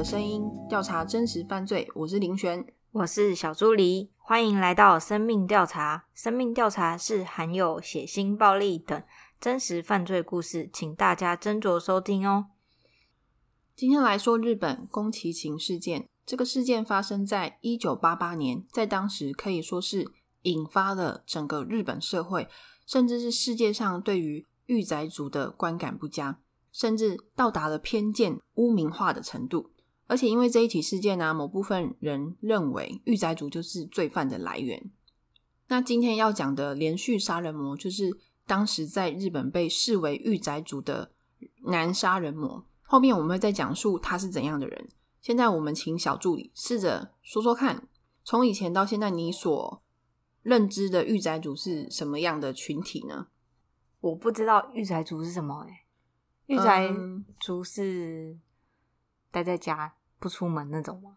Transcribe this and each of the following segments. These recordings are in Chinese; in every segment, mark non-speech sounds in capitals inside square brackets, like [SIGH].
的声音，调查真实犯罪。我是林璇，我是小朱黎，欢迎来到生命调查。生命调查是含有血腥、暴力等真实犯罪故事，请大家斟酌收听哦。今天来说日本宫崎勤事件。这个事件发生在一九八八年，在当时可以说是引发了整个日本社会，甚至是世界上对于御宅族的观感不佳，甚至到达了偏见、污名化的程度。而且因为这一起事件呢，某部分人认为御宅族就是罪犯的来源。那今天要讲的连续杀人魔，就是当时在日本被视为御宅族的男杀人魔。后面我们会再讲述他是怎样的人。现在我们请小助理试着说说看，从以前到现在，你所认知的御宅族是什么样的群体呢？我不知道御宅族是什么哎，御宅族是待在家不出门那种吗？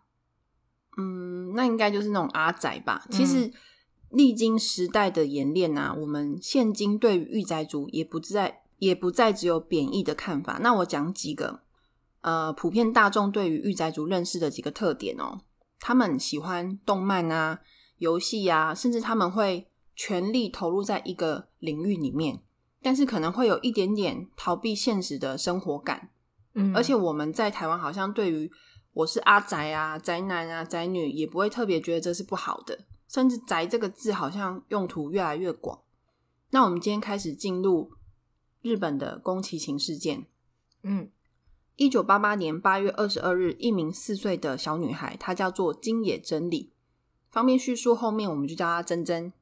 嗯，那应该就是那种阿宅吧。其实历经时代的演练啊，我们现今对于御宅族也不再也不再只有贬义的看法。那我讲几个。呃，普遍大众对于御宅族认识的几个特点哦，他们喜欢动漫啊、游戏啊，甚至他们会全力投入在一个领域里面，但是可能会有一点点逃避现实的生活感。嗯，而且我们在台湾好像对于我是阿宅啊、宅男啊、宅女，也不会特别觉得这是不好的，甚至“宅”这个字好像用途越来越广。那我们今天开始进入日本的宫崎勤事件，嗯。一九八八年八月二十二日，一名四岁的小女孩，她叫做金野真理。方便叙述，后面我们就叫她珍珍。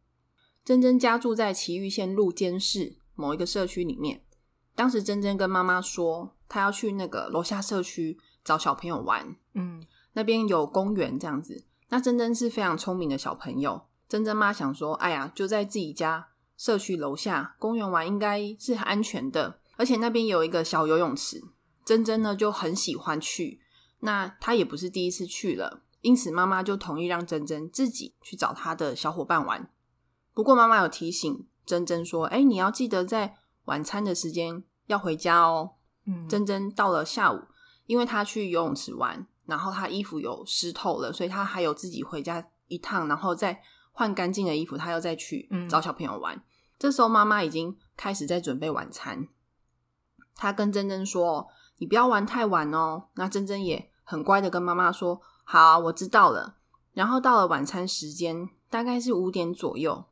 珍珍家住在崎玉县鹿间市某一个社区里面。当时珍珍跟妈妈说，她要去那个楼下社区找小朋友玩。嗯，那边有公园这样子。那珍珍是非常聪明的小朋友。珍珍妈想说，哎呀，就在自己家社区楼下公园玩，应该是很安全的，而且那边有一个小游泳池。珍珍呢就很喜欢去，那她也不是第一次去了，因此妈妈就同意让珍珍自己去找她的小伙伴玩。不过妈妈有提醒珍珍说：“哎，你要记得在晚餐的时间要回家哦。”嗯，珍珍到了下午，因为她去游泳池玩，然后他衣服有湿透了，所以他还有自己回家一趟，然后再换干净的衣服，他又再去找小朋友玩。这时候妈妈已经开始在准备晚餐，她跟珍珍说。你不要玩太晚哦。那珍珍也很乖的跟妈妈说：“好，我知道了。”然后到了晚餐时间，大概是五点左右，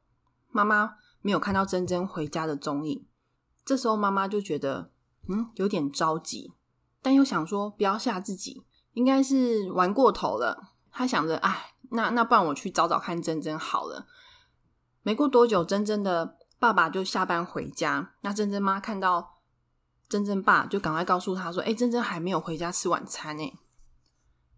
妈妈没有看到珍珍回家的踪影。这时候妈妈就觉得嗯有点着急，但又想说不要吓自己，应该是玩过头了。他想着：“哎，那那不然我去找找看珍珍好了。”没过多久，珍珍的爸爸就下班回家。那珍珍妈看到。珍珍爸就赶快告诉他说：“哎，珍珍还没有回家吃晚餐呢。”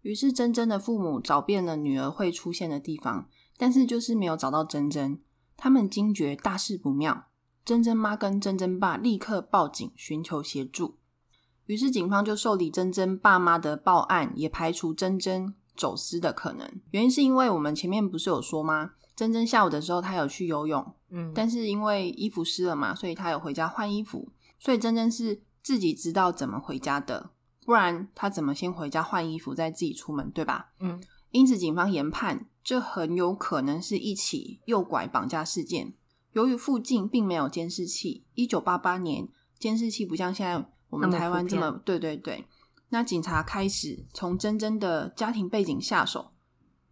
于是珍珍的父母找遍了女儿会出现的地方，但是就是没有找到珍珍。他们惊觉大事不妙，珍珍妈跟珍珍爸立刻报警寻求协助。于是警方就受理珍珍爸妈的报案，也排除珍珍走私的可能。原因是因为我们前面不是有说吗？珍珍下午的时候她有去游泳，嗯，但是因为衣服湿了嘛，所以她有回家换衣服。所以珍珍是自己知道怎么回家的，不然她怎么先回家换衣服再自己出门，对吧？嗯。因此警方研判，这很有可能是一起诱拐绑架事件。由于附近并没有监视器，一九八八年监视器不像现在我们台湾这么……对对对。那警察开始从真真的家庭背景下手，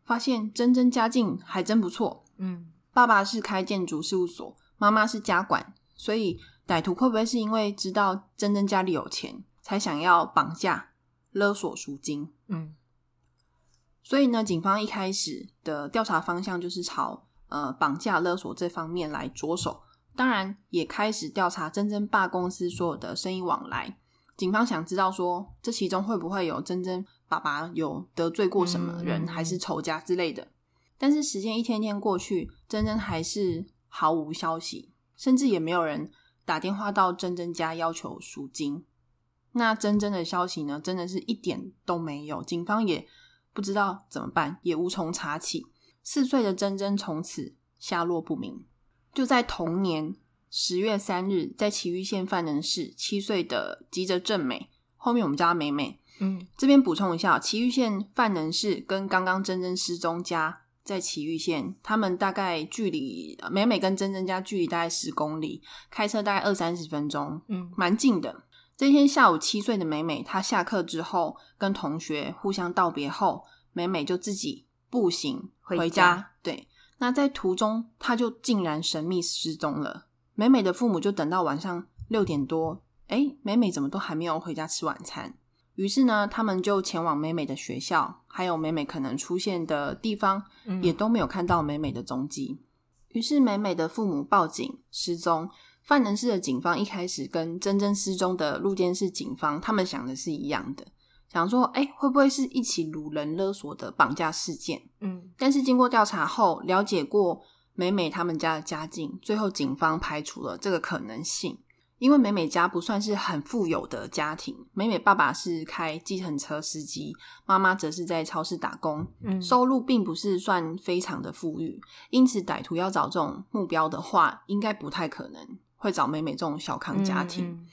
发现真真家境还真不错。嗯，爸爸是开建筑事务所，妈妈是家管，所以。歹徒会不会是因为知道珍珍家里有钱，才想要绑架、勒索赎金？嗯，所以呢，警方一开始的调查方向就是朝呃绑架勒索这方面来着手，当然也开始调查珍珍爸公司所有的生意往来。警方想知道说，这其中会不会有珍珍爸爸有得罪过什么人，还是仇家之类的？但是时间一天天过去，珍珍还是毫无消息，甚至也没有人。打电话到珍珍家要求赎金，那珍珍的消息呢？真的是一点都没有，警方也不知道怎么办，也无从查起。四岁的珍珍从此下落不明。就在同年十月三日，在崎玉县范能市，七岁的吉泽正美，后面我们叫她美美，嗯这边补充一下，崎玉县范能市跟刚刚珍珍失踪家在崎玉县，他们大概距离呃美美跟珍珍家距离大概十公里，开车大概二三十分钟，嗯蛮近的。这天下午，七岁的美美，她下课之后跟同学互相道别后，美美就自己步行回回家对，那在途中，她就竟然神秘失踪了。美美的父母就等到晚上六点多，哎，美美怎么都还没有回家吃晚餐？于是呢，他们就前往美美的学校，还有美美可能出现的地方，嗯也都没有看到美美的踪迹。于是美美的父母报警失踪。范能市的警方一开始跟真真失踪的鹿监市警方，他们想的是一样的，想说，哎、会不会是一起掳人勒索的绑架事件？嗯但是经过调查后，了解过美美他们家的家境，最后警方排除了这个可能性。因为美美家不算是很富有的家庭，美美爸爸是开计程车司机，妈妈则是在超市打工，嗯收入并不是算非常的富裕，因此歹徒要找这种目标的话，应该不太可能会找美美这种小康家庭。嗯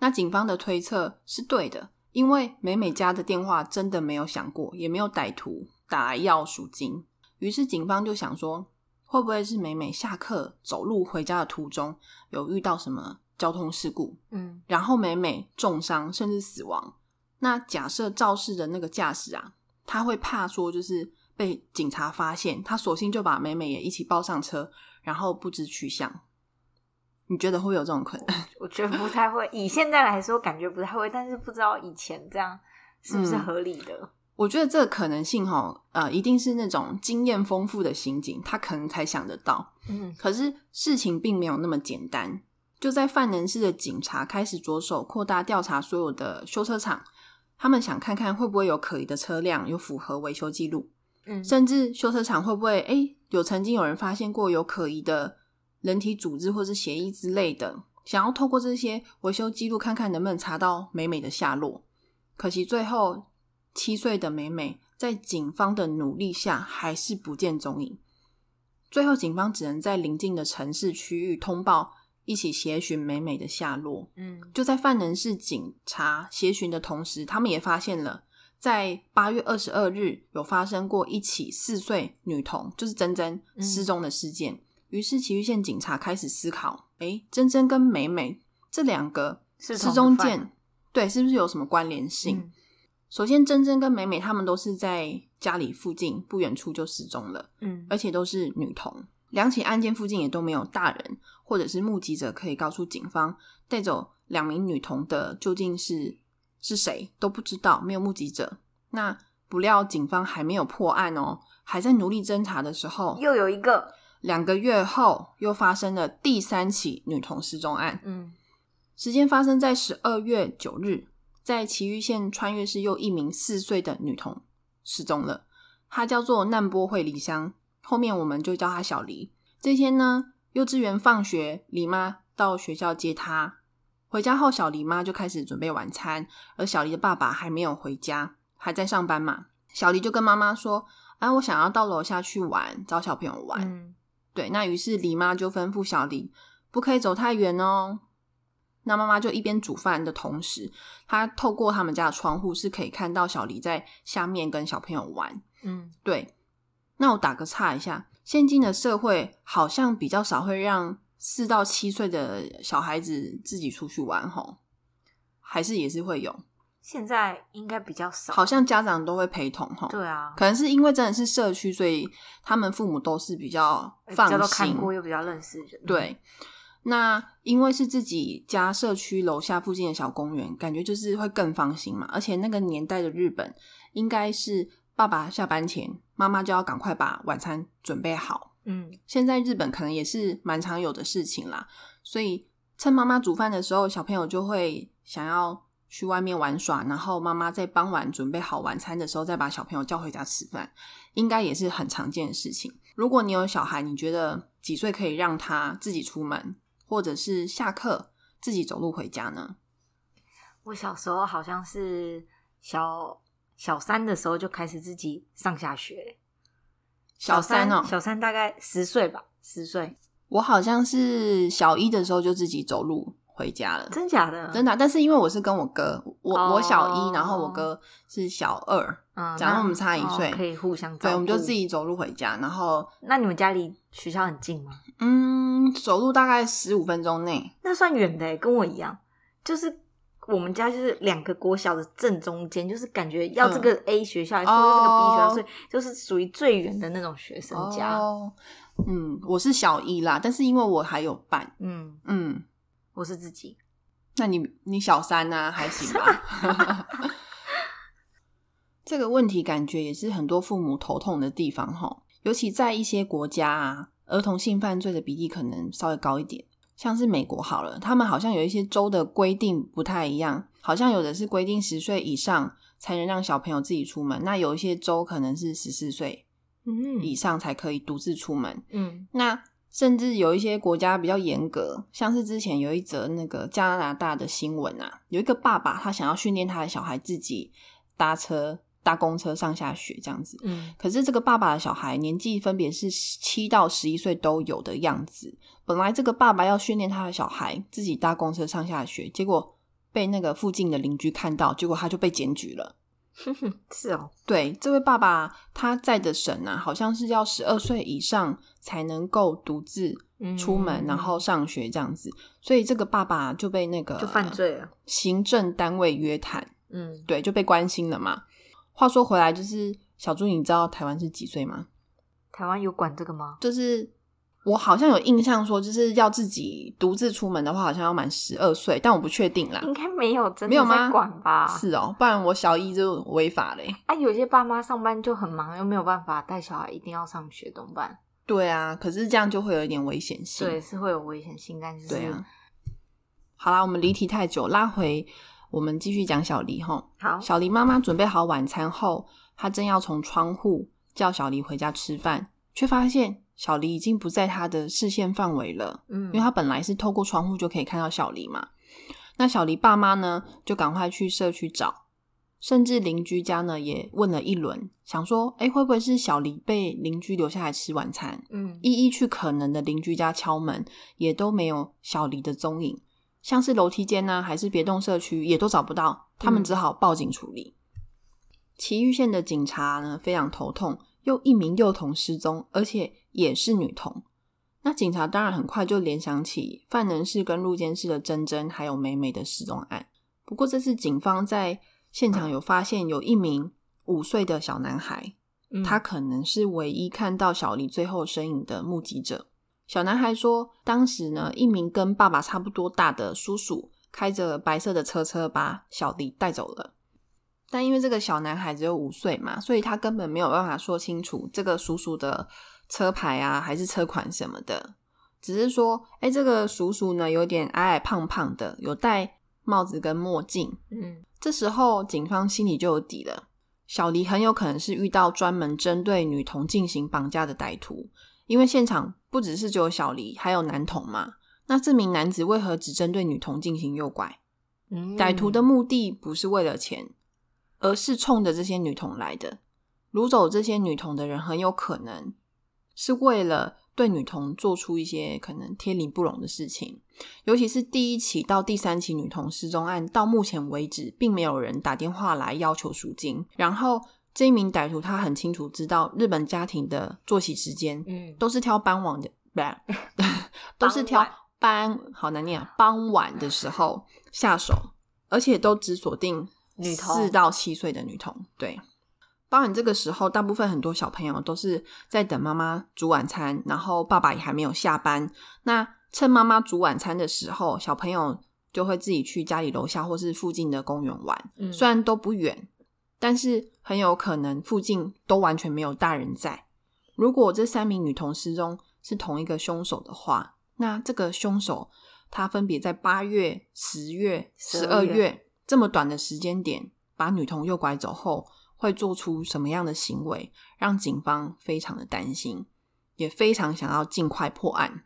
那警方的推测是对的，因为美美家的电话真的没有响过，也没有歹徒打来要赎金。于是警方就想说，会不会是美美下课走路回家的途中有遇到什么交通事故，嗯然后美美重伤甚至死亡？那假设肇事的那个驾驶啊，他会怕说就是被警察发现，他索性就把美美也一起抱上车，然后不知去向。你觉得会有这种可能？[LAUGHS] 我觉得不太会，以现在来说感觉不太会，但是不知道以前这样是不是嗯合理的？我觉得这个可能性哈，呃，一定是那种经验丰富的刑警，他可能才想得到。嗯可是事情并没有那么简单。就在犯人市的警察开始着手扩大调查所有的修车厂，他们想看看会不会有可疑的车辆有符合维修记录，嗯甚至修车厂会不会诶有曾经有人发现过有可疑的人体组织或是血液之类的，想要透过这些维修记录看看能不能查到美美的下落。可惜最后七岁的美美在警方的努力下还是不见踪影。最后，警方只能在邻近的城市区域通报，一起协寻美美的下落。嗯就在犯人市警察协寻的同时，他们也发现了，在八月二十二日有发生过一起四岁女童，就是珍珍嗯失踪的事件。于是崎玉县警察开始思考：诶，珍珍跟美美这两个失踪件，对，是不是有什么关联性？嗯首先，珍珍跟美美他们都是在家里附近不远处就失踪了。嗯而且都是女童。两起案件附近也都没有大人或者是目击者可以告诉警方带走两名女童的究竟是是谁都不知道，没有目击者。那不料警方还没有破案哦，还在努力侦查的时候，又有一个两个月后又发生了第三起女童失踪案。嗯时间发生在十二月九日，在崎玉县穿越市，又一名四岁的女童失踪了，她叫做难波惠梨香，后面我们就叫她小梨。这天呢，幼稚园放学，梨妈到学校接她。回家后，小梨妈就开始准备晚餐，而小梨的爸爸还没有回家，还在上班嘛。小梨就跟妈妈说：“啊，我想要到楼下去玩，找小朋友玩。嗯对，那于是李妈就吩咐小黎不可以走太远哦。那妈妈就一边煮饭的同时，她透过他们家的窗户是可以看到小黎在下面跟小朋友玩。嗯对，那我打个岔一下，现今的社会好像比较少会让四到七岁的小孩子自己出去玩吼，还是也是会有，现在应该比较少，好像家长都会陪同哈。对啊，可能是因为真的是社区，所以他们父母都是比较放比较看心，过又比较认识人，对，那因为是自己家社区楼下附近的小公园，感觉就是会更放心嘛。而且那个年代的日本，应该是爸爸下班前，妈妈就要赶快把晚餐准备好。嗯现在日本可能也是蛮常有的事情啦，所以趁妈妈煮饭的时候，小朋友就会想要去外面玩耍，然后妈妈在傍晚准备好晚餐的时候，再把小朋友叫回家吃饭，应该也是很常见的事情。如果你有小孩，你觉得几岁可以让他自己出门，或者是下课自己走路回家呢？我小时候好像是小小三的时候就开始自己上下学，小三哦，小三大概十岁吧，十岁，我好像是小一的时候就自己走路回家了。真假的？真的啊，但是因为我是跟我哥，我、哦我小一，然后我哥是小二，嗯，然后那我们差一岁哦可以互相照对，顾。我们就自。己走路回家，然后那你们家离学校很近吗？嗯，走路大概十五分钟内。那算远的欸，跟我一样，就是我们家就是两个国小的正中间，就是感觉要这个 A 学校、或者这个 B 学校，哦所以就是属于最远的那种学生家。哦，嗯，我是小一啦，但是因为我还有伴，嗯，嗯，我是自己。那你你小三呢、还行吧？[LAUGHS] 这个问题感觉也是很多父母头痛的地方哈，尤其在一些国家啊，儿童性犯罪的比例可能稍微高一点。像是美国好了，他们好像有一些州的规定不太一样，好像有的是规定十岁以上才能让小朋友自己出门，那有一些州可能是十四岁嗯以上才可以独自出门。嗯那甚至有一些国家比较严格，像是之前有一则那个加拿大的新闻啊，有一个爸爸他想要训练他的小孩自己搭车、搭公车上下学这样子。嗯可是这个爸爸的小孩年纪分别是七到十一岁都有的样子。本来这个爸爸要训练他的小孩自己搭公车上下学，结果被那个附近的邻居看到，结果他就被检举了。哼哼，是哦，对，这位爸爸他在的省啊，好像是要十二岁以上才能够独自出门，嗯然后上学这样子，所以这个爸爸就被那个就犯罪了。行政单位约谈，嗯，对，就被关心了嘛。话说回来，就是小猪，你知道台湾是几岁吗？台湾有管这个吗？就是我好像有印象说，就是要自己独自出门的话，好像要满十二岁，但我不确定啦。应该没有，真的没有吗管吧？是哦，不然我小一就违法嘞。啊，有些爸妈上班就很忙，又没有办法带小孩，一定要上学，怎么办？对啊，可是这样就会有一点危险性。对，是会有危险性，但是对啊。好啦，我们离题太久，拉回我们继续讲小黎哈。好，小黎妈妈准备好晚餐后，她正要从窗户叫小黎回家吃饭，却发现小黎已经不在她的视线范围了。嗯因为她本来是透过窗户就可以看到小黎嘛。那小黎爸妈呢，就赶快去社区找，甚至邻居家呢也问了一轮，想说，哎，会不会是小黎被邻居留下来吃晚餐？嗯一一去可能的邻居家敲门，也都没有小黎的踪影，像是楼梯间呢、还是别栋社区，也都找不到，他们只好报警处理。奇玉县的警察呢非常头痛，又一名幼童失踪，而且也是女童。那警察当然很快就联想起范能市跟入监室的珍珍还有美美的失踪案。不过这次警方在现场有发现有一名五岁的小男孩，嗯他可能是唯一看到小黎最后身影的目击者。小男孩说，当时呢，一名跟爸爸差不多大的叔叔开着白色的车车把小黎带走了。但因为这个小男孩只有五岁嘛，所以他根本没有办法说清楚这个叔叔的车牌啊，还是车款什么的。只是说，哎、这个叔叔呢，有点矮矮胖胖的，有戴帽子跟墨镜，嗯这时候，警方心里就有底了。小黎很有可能是遇到专门针对女童进行绑架的歹徒，因为现场不只是只有小黎，还有男童嘛。那这名男子为何只针对女童进行诱拐？嗯歹徒的目的不是为了钱，而是冲着这些女童来的。掳走这些女童的人，很有可能是为了对女童做出一些可能天理不容的事情。尤其是第一起到第三起女童失踪案，到目前为止，并没有人打电话来要求赎金。然后这一名歹徒他很清楚知道日本家庭的作息时间，嗯都是挑傍晚的，不，[LAUGHS] 都是挑傍好难念啊，傍晚的时候下手，而且都只锁定女童四到七岁的女童。对，傍晚这个时候，大部分很多小朋友都是在等妈妈煮晚餐，然后爸爸也还没有下班。那趁妈妈煮晚餐的时候，小朋友就会自己去家里楼下或是附近的公园玩。嗯虽然都不远，但是很有可能附近都完全没有大人在。如果这三名女童失踪是同一个凶手的话，那这个凶手他分别在八月、十月、十二月这么短的时间点把女童诱拐走后，会做出什么样的行为，让警方非常的担心，也非常想要尽快破案。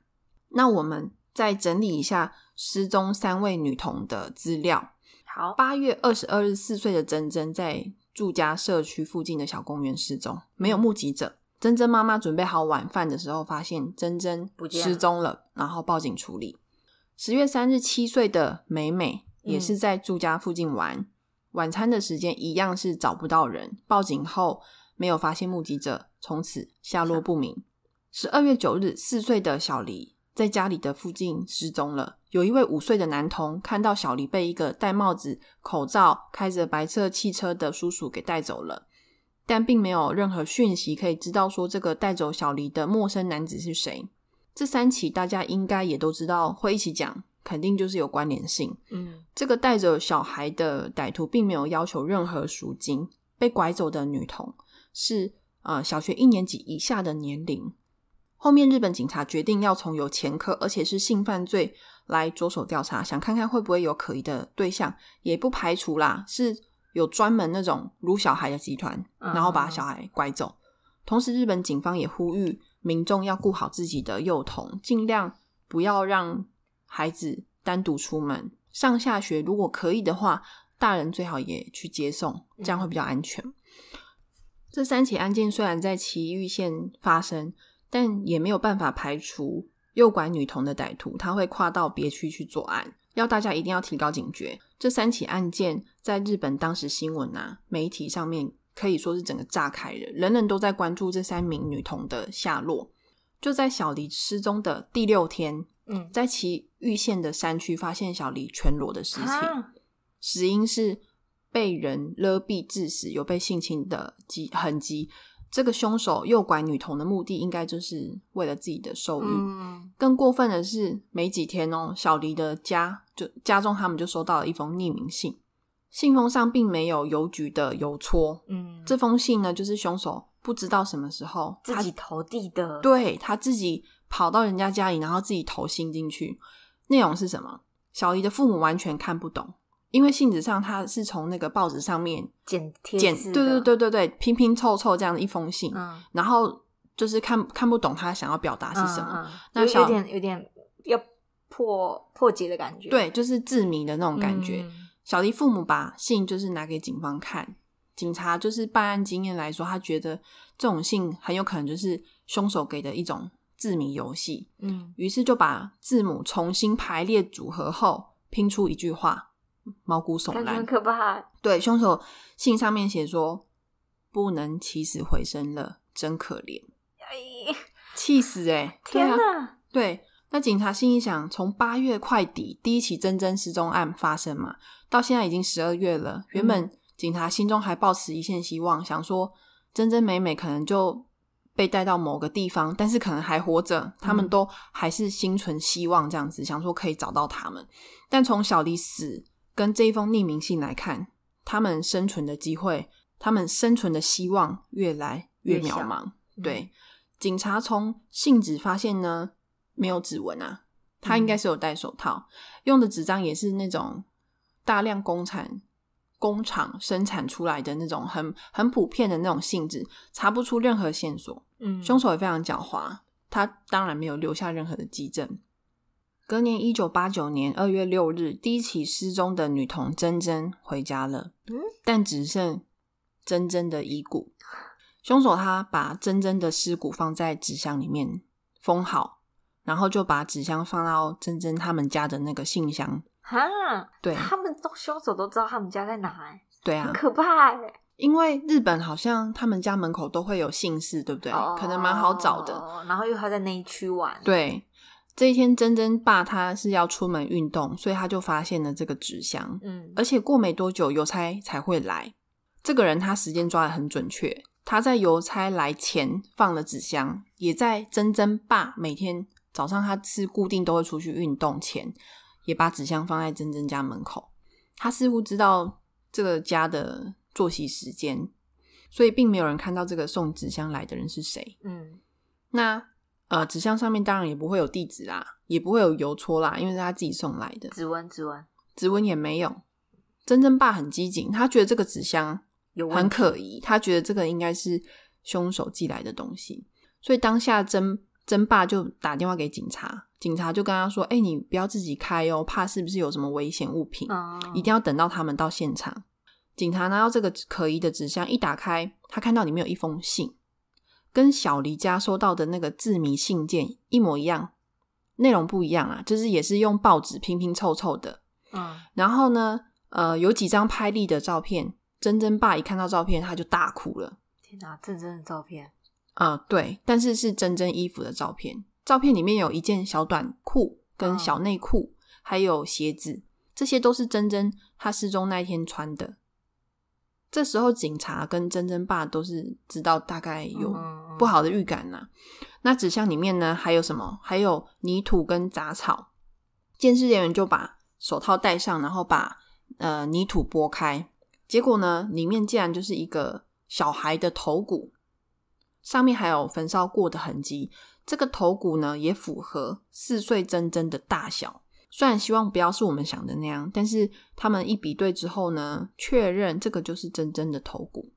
那我们再整理一下失踪三位女童的资料。好，八月二十二日，四岁的珍珍在住家社区附近的小公园失踪，没有目击者。珍珍妈妈准备好晚饭的时候，发现珍珍失踪了，然后报警处理。十月三日，七岁的美美也是在住家附近玩，晚餐的时间一样是找不到人，报警后没有发现目击者，从此下落不明。十二月九日，四岁的小黎在家里的附近失踪了。有一位五岁的男童看到小黎被一个戴帽子、口罩、开着白色汽车的叔叔给带走了，但并没有任何讯息可以知道说这个带走小黎的陌生男子是谁。这三起大家应该也都知道，会一起讲，肯定就是有关联性。嗯这个带着小孩的歹徒并没有要求任何赎金，被拐走的女童是呃小学一年级以下的年龄。后面日本警察决定要从有前科而且是性犯罪来着手调查，想看看会不会有可疑的对象，也不排除啦是有专门那种撸小孩的集团，嗯然后把小孩拐走。同时，日本警方也呼吁民众要顾好自己的幼童，尽量不要让孩子单独出门。上下学如果可以的话，大人最好也去接送，这样会比较安全。这三起案件虽然在埼玉县发生，但也没有办法排除诱拐女童的歹徒他会跨到别区去作案。要大家一定要提高警觉。这三起案件在日本当时新闻啊媒体上面可以说是整个炸开了，人人都在关注这三名女童的下落。就在小黎失踪的第六天，嗯，在其玉县的山区发现小黎全裸的尸体，啊死因是被人勒毙致死，有被性侵的迹痕迹。这个凶手诱拐女童的目的，应该就是为了自己的受益。嗯更过分的是，没几天哦，小黎的家就家中他们就收到了一封匿名信，信封上并没有邮局的邮戳。嗯，这封信呢，就是凶手不知道什么时候自己投递的，对他自己跑到人家家里，然后自己投信进去。内容是什么？小黎的父母完全看不懂，因为信纸上他是从那个报纸上面剪贴剪，对对，对对对，拼拼凑凑这样的一封信，嗯，然后就是看看不懂他想要表达是什么。嗯？嗯有那有点有点要破破解的感觉，对，就是字谜的那种感觉。嗯小迪父母把信就是拿给警方看，警察就是办案经验来说，他觉得这种信很有可能就是凶手给的一种字谜游戏，嗯于是就把字母重新排列组合后拼出一句话，毛骨悚然很。可怕，对，凶手信上面写说：“不能起死回生了，真可怜。哎，”气死哎、欸！天哪，对，那警察心里想，从八月快底第一起真真失踪案发生嘛，到现在已经十二月了。原本警察心中还抱持一线希望，想说真真美美可能就被带到某个地方，但是可能还活着，他们嗯都还是心存希望，这样子想说可以找到他们。但从小黎死跟这一封匿名信来看，他们生存的机会，他们生存的希望越来越渺茫。嗯对，警察从信纸发现呢，没有指纹啊，他应该是有戴手套，用的纸张也是那种大量工产工厂生产出来的那种很很普遍的那种信纸，查不出任何线索。嗯，凶手也非常狡猾，他当然没有留下任何的迹证。隔年一九八九年二月六日，第一起失踪的女童珍珍回家了，嗯但只剩珍珍的遗骨。凶手他把珍珍的尸骨放在纸箱里面封好，然后就把纸箱放到珍珍他们家的那个信箱。哈，对他们都凶手都知道他们家在哪，哎，对啊很，可怕哎，因为日本好像他们家门口都会有姓氏，对不对？可能蛮好找的。哦，然后又他在那一区玩，，对，这一天珍珍爸他是要出门运动，所以他就发现了这个纸箱，嗯而且过没多久邮差才会来。这个人他时间抓的很准确，他在邮差来前放了纸箱，也在珍珍爸每天早上他是固定都会出去运动前，也把纸箱放在珍珍家门口。他似乎知道这个家的作息时间，所以并没有人看到这个送纸箱来的人是谁。嗯那呃，纸箱上面当然也不会有地址啦，也不会有邮戳啦，因为是他自己送来的，指纹指纹指纹也没有。真真爸很机警，他觉得这个纸箱很可疑，他觉得这个应该是凶手寄来的东西，所以当下真真爸就打电话给警察，警察就跟他说：“哎、你不要自己开哦，怕是不是有什么危险物品，嗯，一定要等到他们到现场。”警察拿到这个可疑的纸箱，一打开，他看到里面有一封信，跟小黎家收到的那个字谜信件一模一样，内容不一样啊，就是也是用报纸拼拼凑凑的。嗯，然后呢，呃，有几张拍立的照片，珍珍爸一看到照片他就大哭了。天哪，珍珍的照片，啊、对，但是是珍珍衣服的照片，照片里面有一件小短裤跟嗯小内裤，还有鞋子，这些都是珍珍她失踪那一天穿的。这时候警察跟珍珍爸都是知道大概有嗯不好的预感呐、那纸箱里面呢还有什么？还有泥土跟杂草。监视人员就把手套戴上，然后把呃泥土拨开，结果呢，里面竟然就是一个小孩的头骨，上面还有焚烧过的痕迹。这个头骨呢，也符合四岁珍珍的大小。虽然希望不要是我们想的那样，但是他们一比对之后呢，确认这个就是真真的头骨。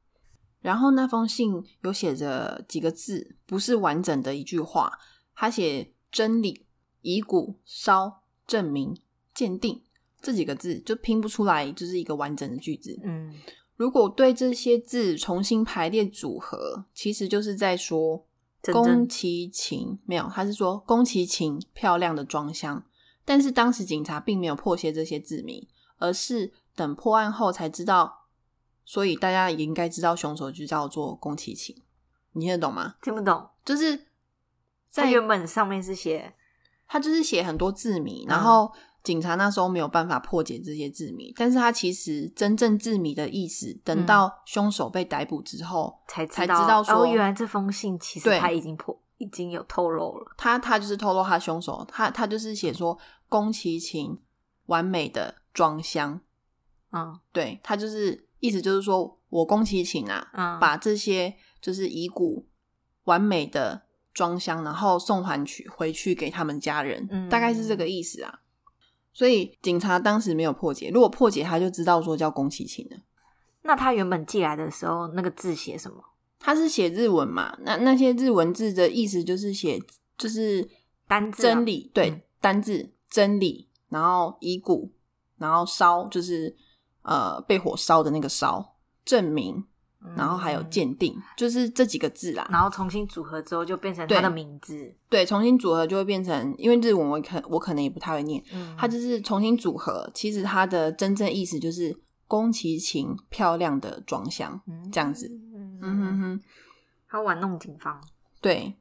然后那封信有写着几个字，不是完整的一句话，他写真理、遗骨、烧、证明、鉴定这几个字，就拼不出来，就是一个完整的句子。嗯，如果对这些字重新排列组合，其实就是在说宫崎勤没有，他是说宫崎勤漂亮的装箱。但是当时警察并没有破解这些字谜，而是等破案后才知道，所以大家也应该知道凶手就叫做宫崎勤。你听得懂吗？听不懂。就是在原本上面是写，他就是写很多字谜，嗯然后警察那时候没有办法破解这些字谜，但是他其实真正字谜的意思，等到凶手被逮捕之后，才才道知道说哦，原来这封信其实他已经破，已经有透露了。他他就是透露他凶手，他他就是写说宫崎勤完美的装箱，嗯对他就是意思就是说我宫崎勤啊，嗯，把这些就是遗骨完美的装箱，然后送还去回去给他们家人，嗯大概是这个意思啊。所以警察当时没有破解，如果破解，他就知道说叫宫崎勤了。那他原本寄来的时候，那个字写什么？他是写日文嘛？那那些日文字的意思就是写就是单字啊真理，对，嗯单字真理，然后遗骨，然后烧就是呃被火烧的那个烧，证明，然后还有嗯鉴定，就是这几个字啦。然后重新组合之后就变成他的名字。对，重新组合就会变成，因为日文我可我可能也不太会念，嗯，它就是重新组合。其实它的真正意思就是宫崎勤漂亮的装箱，嗯这样子。嗯嗯哼哼，他玩弄警方。对。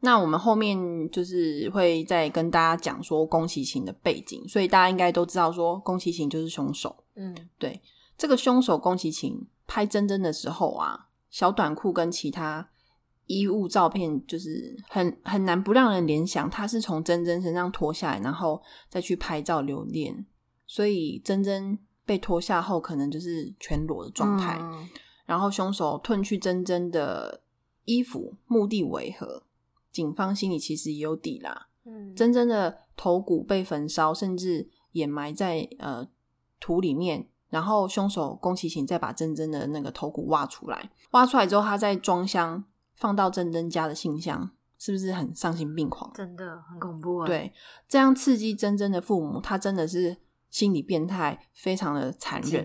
那我们后面就是会再跟大家讲说宫崎勤的背景，所以大家应该都知道说宫崎勤就是凶手。嗯对，这个凶手宫崎勤拍真真的时候啊，小短裤跟其他衣物照片，就是很很难不让人联想，他是从真真身上脱下来，然后再去拍照留念，所以真真被脱下后，可能就是全裸的状态。嗯然后凶手褪去真真的衣服，目的为何？警方心里其实也有底啦。嗯真正的头骨被焚烧，甚至掩埋在呃土里面，然后凶手宫崎勤再把真真的那个头骨挖出来，挖出来之后，他再装箱放到真真家的信箱，是不是很丧心病狂？真的很恐怖啊。，对，这样刺激真真的父母，他真的是心理变态，非常的残忍。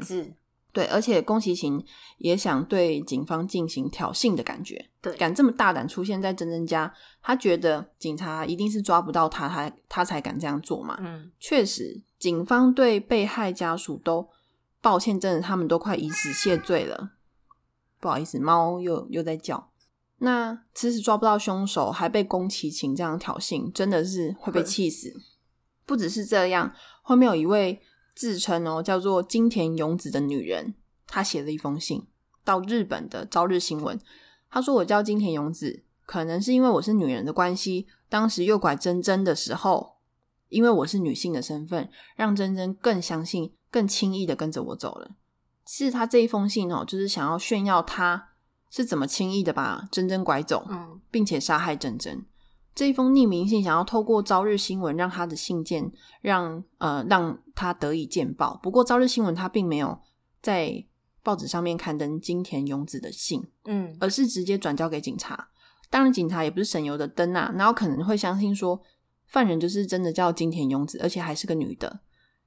对，而且宫崎勤也想对警方进行挑衅的感觉，对，敢这么大胆出现在真真家，他觉得警察一定是抓不到他，他他才敢这样做嘛。嗯确实，警方对被害家属都抱歉，真的他们都快以死谢罪了。不好意思，猫又又在叫。那迟迟抓不到凶手，还被宫崎勤这样挑衅，真的是会被会气死。不只是这样，后面有一位自称哦叫做金田勇子的女人，她写了一封信到日本的朝日新闻。她说：“我叫金田勇子，可能是因为我是女人的关系，当时诱拐珍珍的时候，因为我是女性的身份，让珍珍更相信、更轻易的跟着我走了。其实他这一封信哦，就是想要炫耀他是怎么轻易的把珍珍拐走，嗯并且杀害真真。这一封匿名信想要透过朝日新闻让他的信件让呃让他得以见报。不过朝日新闻他并没有在报纸上面刊登金田勇子的信，嗯而是直接转交给警察。当然，警察也不是省油的灯啊，然后可能会相信说犯人就是真的叫金田勇子，而且还是个女的？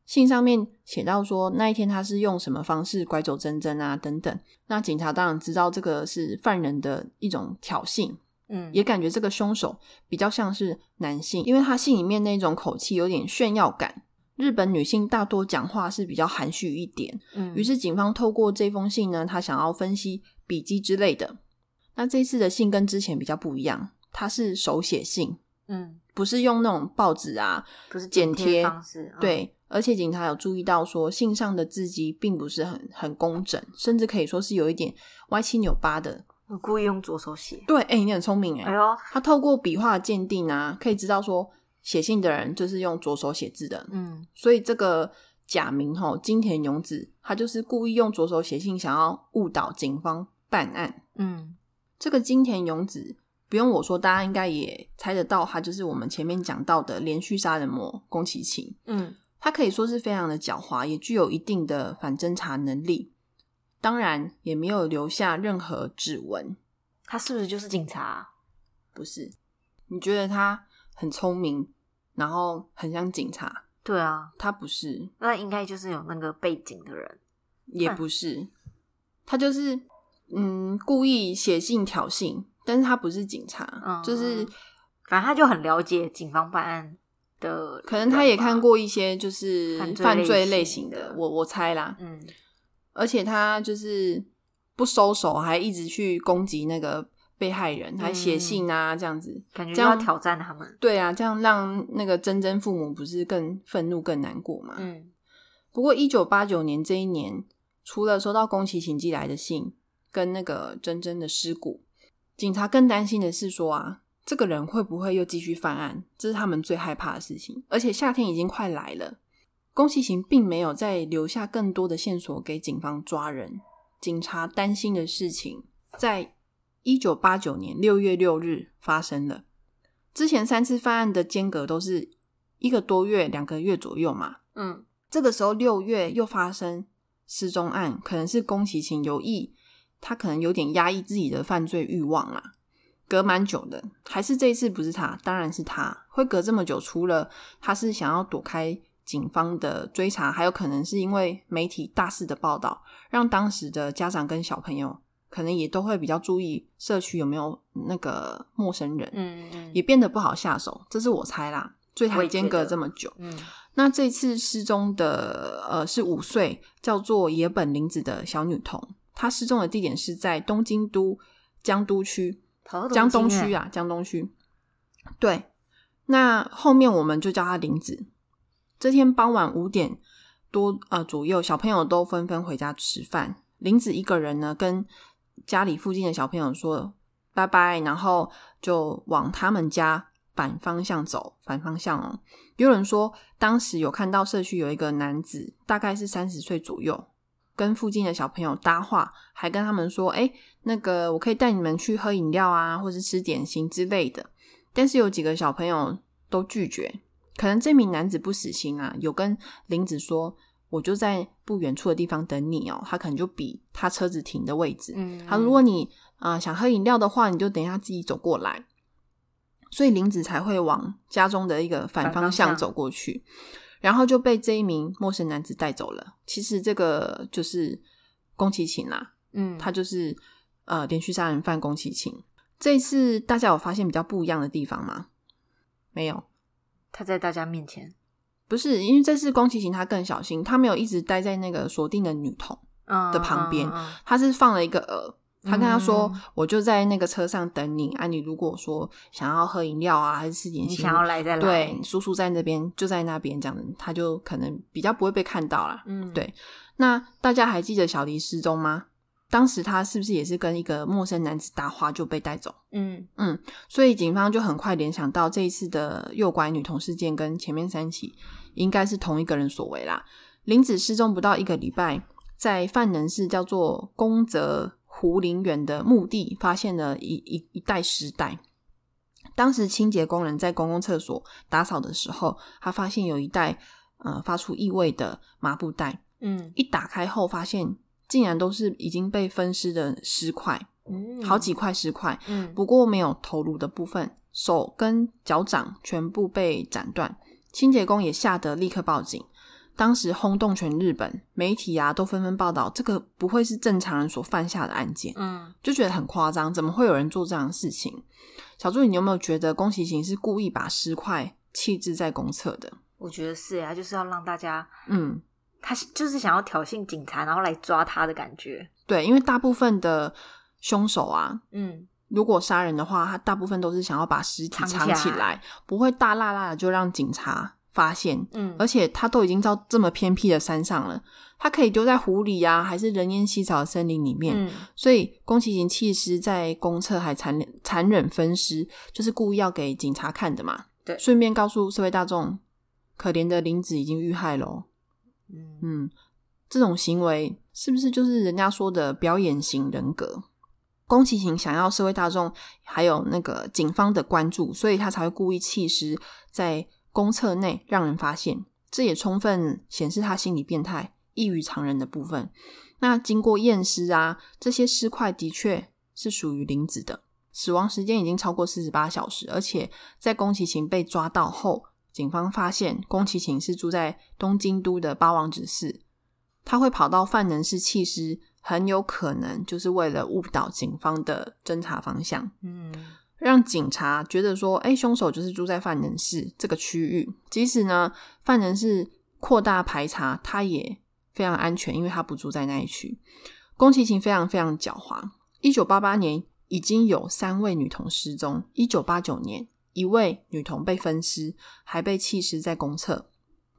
信上面写到说那一天他是用什么方式拐走真真啊等等。那警察当然知道这个是犯人的一种挑衅，嗯，也感觉这个凶手比较像是男性，因为他信里面那种口气有点炫耀感。日本女性大多讲话是比较含蓄一点，嗯于是警方透过这封信呢，他想要分析笔记之类的。那这次的信跟之前比较不一样，它是手写信，嗯，不是用那种报纸啊不是剪贴方式，嗯，对，而且警察有注意到说，信上的字迹并不是很很工整，甚至可以说是有一点歪七扭八的。我故意用左手写，对，哎、你很聪明哎。哎呦，他透过笔画鉴定啊，可以知道说写信的人就是用左手写字的，嗯所以这个假名吼金田勇子，他就是故意用左手写信，想要误导警方办案。嗯这个金田勇子不用我说，大家应该也猜得到，他就是我们前面讲到的连续杀人魔宫崎勤。嗯他可以说是非常的狡猾，也具有一定的反侦查能力。当然，也没有留下任何指纹。他是不是就是警察啊？不是？你觉得他很聪明，然后很像警察？对啊，他不是，那应该就是有那个背景的人，也不是，他就是嗯故意写信挑衅，但是他不是警察，嗯就是反正他就很了解警方办案的，可能他也看，过一些就是犯罪类类型的，我我猜啦，嗯而且他就是不收手，还一直去攻击那个被害人，还写信啊，这样子。感觉这样要挑战他们，对啊，这样让那个真真父母不是更愤怒、更难过嘛？嗯不过，一九八九年这一年，除了收到宫崎勤寄来的信跟那个真真的尸骨，警察更担心的是说啊，这个人会不会又继续犯案？这是他们最害怕的事情。而且夏天已经快来了，宫崎勤并没有再留下更多的线索给警方抓人。警察担心的事情，在一九八九年六月六日发生了。之前三次犯案的间隔都是一个多月、两个月左右嘛。嗯这个时候六月又发生失踪案，可能是宫崎勤有意，他可能有点压抑自己的犯罪欲望啦。隔蛮久的，还是这一次不是他？当然是他会隔这么久，除了他是想要躲开警方的追查，还有可能是因为媒体大肆的报道，让当时的家长跟小朋友可能也都会比较注意社区有没有那个陌生人，嗯嗯也变得不好下手。这是我猜啦，所以才我也觉间隔这么久。嗯那这次失踪的呃是五岁，叫做野本林子的小女童，她失踪的地点是在东京都江都区江东区啊，江东区。对，那后面我们就叫她林子。这天傍晚五点多呃左右，小朋友都纷纷回家吃饭，林子一个人呢跟家里附近的小朋友说拜拜，然后就往他们家反方向走，反方向哦。有人说，当时有看到社区有一个男子，大概是三十岁左右，跟附近的小朋友搭话，还跟他们说：“哎、那个我可以带你们去喝饮料啊，或是吃点心之类的。”但是有几个小朋友都拒绝，可能这名男子不死心啊，有跟林子说：“我就在不远处的地方等你哦。”他可能就比他车子停的位置，嗯，他如果你啊、呃想喝饮料的话，你就等一下自己走过来。所以林子才会往家中的一个反反方方向向走过去，然后就被这一名陌生男子带走了。其实这个就是宫崎勤啦，嗯，他就是呃连续杀人犯宫崎勤。这一次大家有发现比较不一样的地方吗？没有，他在大家面前，不是，因为这次宫崎勤他更小心，他没有一直待在那个锁定的女童，嗯的旁边嗯嗯他是放了一个饵。他跟他说：“嗯我就在那个车上等你啊，你如果说想要喝饮料啊，还是吃点心，你想要来再来，对，叔叔在那边，就在那边，这样子，他就可能比较不会被看到啦。嗯，对那大家还记得小黎失踪吗？当时他是不是也是跟一个陌生男子搭话就被带走？嗯嗯所以警方就很快联想到这一次的诱拐女童事件跟前面三起应该是同一个人所为啦。林子失踪不到一个礼拜，在范能市叫做宫泽湖林园的墓地发现了一一一袋尸袋。当时清洁工人在公共厕所打扫的时候，他发现有一袋呃发出异味的麻布袋，嗯一打开后发现竟然都是已经被分尸的尸块，嗯，好几块尸块。嗯不过没有头颅的部分，手跟脚掌全部被斩断。清洁工也吓得立刻报警。当时轰动全日本，媒体啊都纷纷报道，这个不会是正常人所犯下的案件，嗯，就觉得很夸张，怎么会有人做这样的事情？小助理，你有没有觉得宫崎勤是故意把尸块弃置在公厕的？我觉得是呀，就是要让大家，嗯，他就是想要挑衅警察，然后来抓他的感觉。对，因为大部分的凶手啊，嗯，如果杀人的话，他大部分都是想要把尸体藏藏起起来来，不会大辣辣的就让警察发现。嗯而且他都已经到这么偏僻的山上了，他可以丢在湖里啊，还是人烟稀少的森林里面。嗯所以宫崎勤弃尸在公厕还残忍残忍分尸，就是故意要给警察看的嘛。对顺便告诉社会大众，可怜的林子已经遇害喽。嗯，这种行为是不是就是人家说的表演型人格？宫崎勤想要社会大众还有那个警方的关注，所以他才会故意弃尸在公厕内让人发现，这也充分显示他心理变态、异于常人的部分。那经过验尸啊，这些尸块的确是属于林子的，死亡时间已经超过四十八小时，而且在宫崎勤被抓到后，警方发现宫崎勤是住在东京都的八王子市，他会跑到犯人市弃尸，很有可能就是为了误导警方的侦查方向，嗯让警察觉得说，哎，凶手就是住在犯人市这个区域。即使呢，犯人是扩大排查，他也非常安全，因为他不住在那一区。宫崎勤非常非常狡猾。一九八八年已经有三位女童失踪，一九八九年一位女童被分尸，还被弃尸在公厕。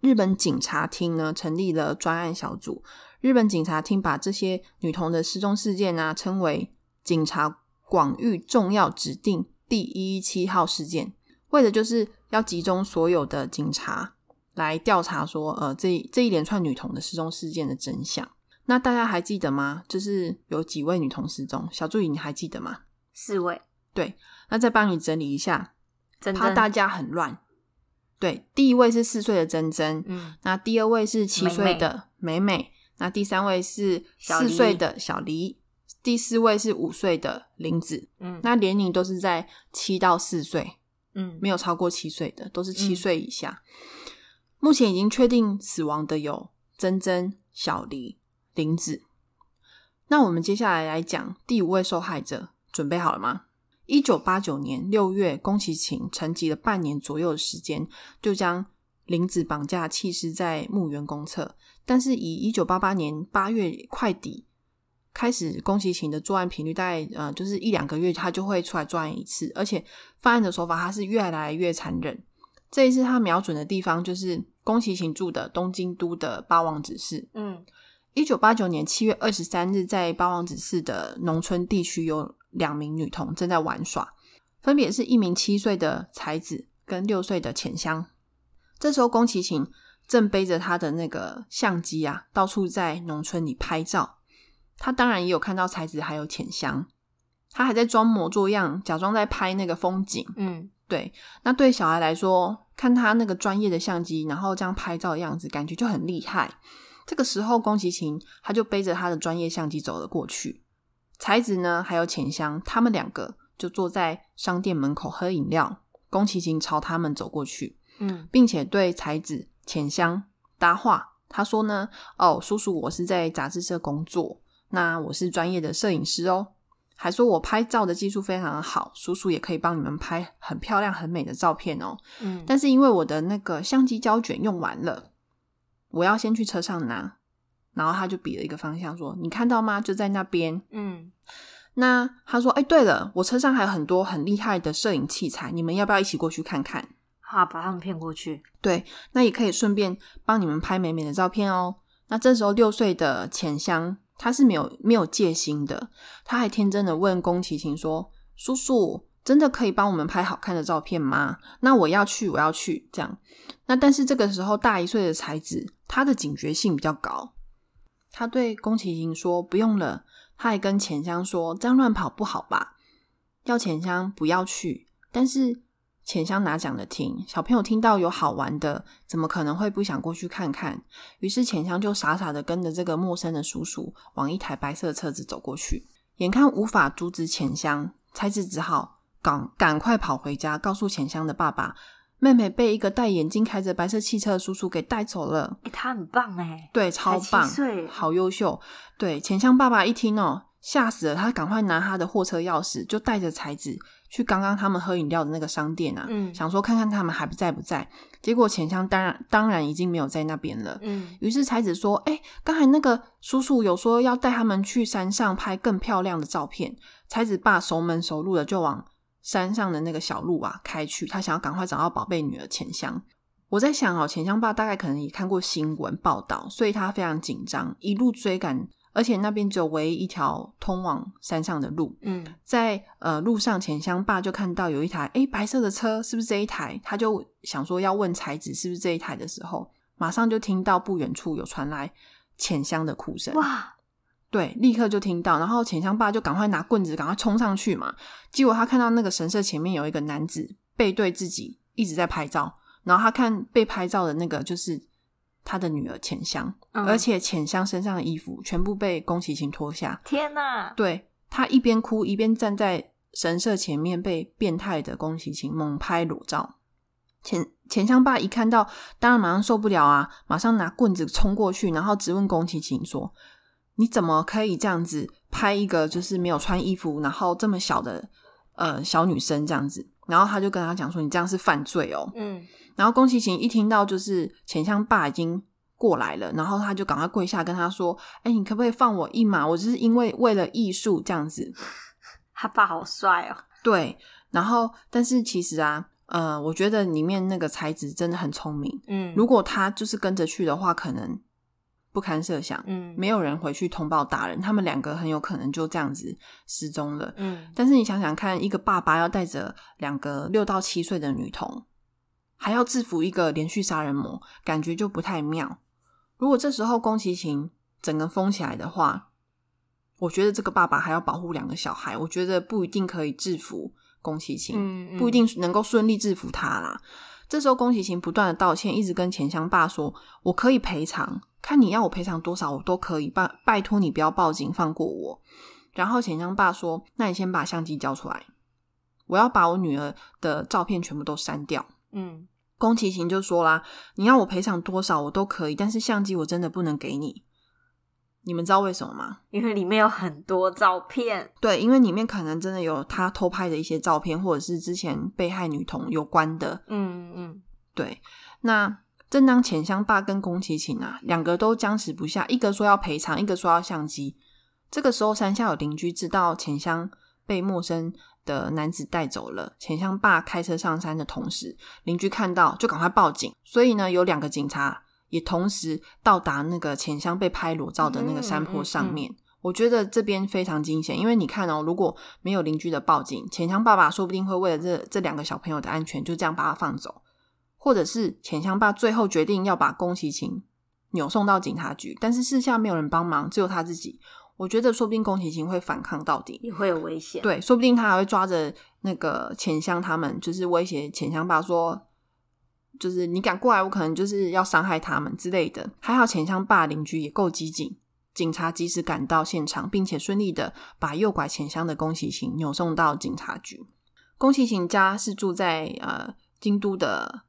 日本警察厅呢成立了专案小组，日本警察厅把这些女童的失踪事件啊称为警察广域重要指定第一一七号事件，为的就是要集中所有的警察来调查说，呃，这这一连串女童的失踪事件的真相。那大家还记得吗？就是有几位女童失踪，小助理你还记得吗？四位，对那再帮你整理一下，怕大家很乱。对，第一位是四岁的珍珍，嗯那第二位是七岁的美美，那第三位是四岁的小黎，第四位是五岁的林子。嗯那年龄都是在七到四岁，嗯没有超过七岁的，都是七嗯岁以下。目前已经确定死亡的有珍珍、小黎、林子。那我们接下来来讲第五位受害者，准备好了吗？一九八九年六月，宫崎勤沉寂了半年左右的时间，就将林子绑架弃尸在墓园公厕。但是以一九八八年八月快底开始，宫崎勤的作案频率大概呃就是一两个月，他就会出来作案一次，而且犯案的手法他是越来越残忍。这一次他瞄准的地方就是宫崎勤住的东京都的八王子市。嗯一九八九年七月二十三日，在八王子市的农村地区，有两名女童正在玩耍，分别是一名七岁的才子跟六岁的浅香。这时候，宫崎勤正背着他的那个相机啊，到处在农村里拍照。他当然也有看到才子还有浅香，他还在装模作样，假装在拍那个风景。嗯对，那对小孩来说，看他那个专业的相机，然后这样拍照的样子，感觉就很厉害。这个时候，宫崎勤他就背着他的专业相机走了过去。才子呢，还有浅香，他们两个就坐在商店门口喝饮料。宫崎勤朝他们走过去，嗯并且对才子、浅香搭话。他说呢：“哦，叔叔，我是在杂志社工作，那我是专业的摄影师哦。”还说我拍照的技术非常好，叔叔也可以帮你们拍很漂亮、很美的照片哦。嗯，但是因为我的那个相机胶卷用完了，我要先去车上拿。然后他就比了一个方向说：“你看到吗？就在那边。嗯”那他说：“哎，对了，我车上还有很多很厉害的摄影器材，你们要不要一起过去看看？好，把他们骗过去。对，那也可以顺便帮你们拍美美的照片哦。”那这时候六岁的浅香他是没有没有戒心的，他还天真的问宫崎勤说：“叔叔，真的可以帮我们拍好看的照片吗？那我要去，我要去。”这样。那但是这个时候大一岁的才子，他的警觉性比较高，他对宫崎勤说：“不用了。”他还跟浅香说：“这样乱跑不好吧？”要浅香不要去，但是浅香哪讲得听？小朋友听到有好玩的，怎么可能会不想过去看看？于是浅香就傻傻的跟着这个陌生的叔叔往一台白色的车子走过去。眼看无法阻止浅香，才子只好赶赶快跑回家，告诉浅香的爸爸：“妹妹被一个戴眼镜、开着白色汽车的叔叔给带走了。哎，他很棒哎，对，超棒好优秀。对，钱香爸爸一听哦，吓死了，他赶快拿他的货车钥匙，就带着才子去刚刚他们喝饮料的那个商店啊，嗯想说看看他们还不在不在。结果钱香当然当然已经没有在那边了。嗯于是才子说：“哎、刚才那个叔叔有说要带他们去山上拍更漂亮的照片。”才子爸熟门熟路的就往山上的那个小路啊开去，他想要赶快找到宝贝女儿钱香。我在想哦，钱香爸大概可能也看过新闻报道，所以他非常紧张，一路追赶，而且那边只有唯一一条通往山上的路。嗯在呃路上，钱香爸就看到有一台诶白色的车，是不是这一台？他就想说要问才子是不是这一台的时候，马上就听到不远处有传来浅香的哭声。哇，对，立刻就听到，然后浅香爸就赶快拿棍子，赶快冲上去嘛。结果他看到那个神社前面有一个男子背对自己，一直在拍照。然后他看被拍照的那个就是他的女儿浅香，嗯而且浅香身上的衣服全部被宫崎勤脱下。天哪，对他一边哭一边站在神社前面，被变态的宫崎勤猛拍裸照。钱钱香爸一看到，当然马上受不了啊，马上拿棍子冲过去，然后质问宫崎勤说：“你怎么可以这样子拍一个就是没有穿衣服，然后这么小的呃小女生这样子？”然后他就跟他讲说：“你这样是犯罪哦。”嗯然后宫崎勤一听到就是浅香爸已经过来了，然后他就赶快跪下跟他说：“哎，你可不可以放我一马？我只是因为为了艺术这样子。[LAUGHS] 他爸好帅哦，”对，然后但是其实啊，呃，我觉得里面那个才子真的很聪明。嗯，如果他就是跟着去的话，可能不堪设想，嗯没有人回去通报大人，他们两个很有可能就这样子失踪了。嗯但是你想想看，一个爸爸要带着两个六到七岁的女童，还要制服一个连续杀人魔，感觉就不太妙。如果这时候宫崎勤整个疯起来的话，我觉得这个爸爸还要保护两个小孩，我觉得不一定可以制服宫崎勤，嗯，嗯不一定能够顺利制服他啦。这时候宫崎勤不断的道歉，一直跟钱香爸说：“我可以赔偿，看你要我赔偿多少，我都可以。拜拜托你不要报警，放过我。”然后钱江爸说：“那你先把相机交出来，我要把我女儿的照片全部都删掉。”嗯宫崎勤就说啦：“你要我赔偿多少我都可以，但是相机我真的不能给你。你们知道为什么吗？因为里面有很多照片，对，因为里面可能真的有他偷拍的一些照片，或者是之前被害女童有关的。嗯嗯对，那正当浅香爸跟宫崎勤啊两个都僵持不下，一个说要赔偿，一个说要相机。这个时候，山下有邻居知道浅香被陌生的男子带走了。浅香爸开车上山的同时，邻居看到就赶快报警。所以呢，有两个警察也同时到达那个浅香被拍裸照的那个山坡上面。我觉得这边非常惊险，因为你看哦，如果没有邻居的报警，浅香爸爸说不定会为了这这两个小朋友的安全，就这样把他放走，或者是浅香爸最后决定要把宫崎勤扭送到警察局，但是私下没有人帮忙，只有他自己。我觉得说不定宫崎勤会反抗到底，也会有危险。，对，说不定他还会抓着那个浅香他们，就是威胁浅香爸说，就是你敢过来，我可能就是要伤害他们之类的。还好浅香爸邻居也够机警，警察及时赶到现场，并且顺利的把诱拐浅香的宫崎勤扭送到警察局。宫崎勤家是住在呃京都的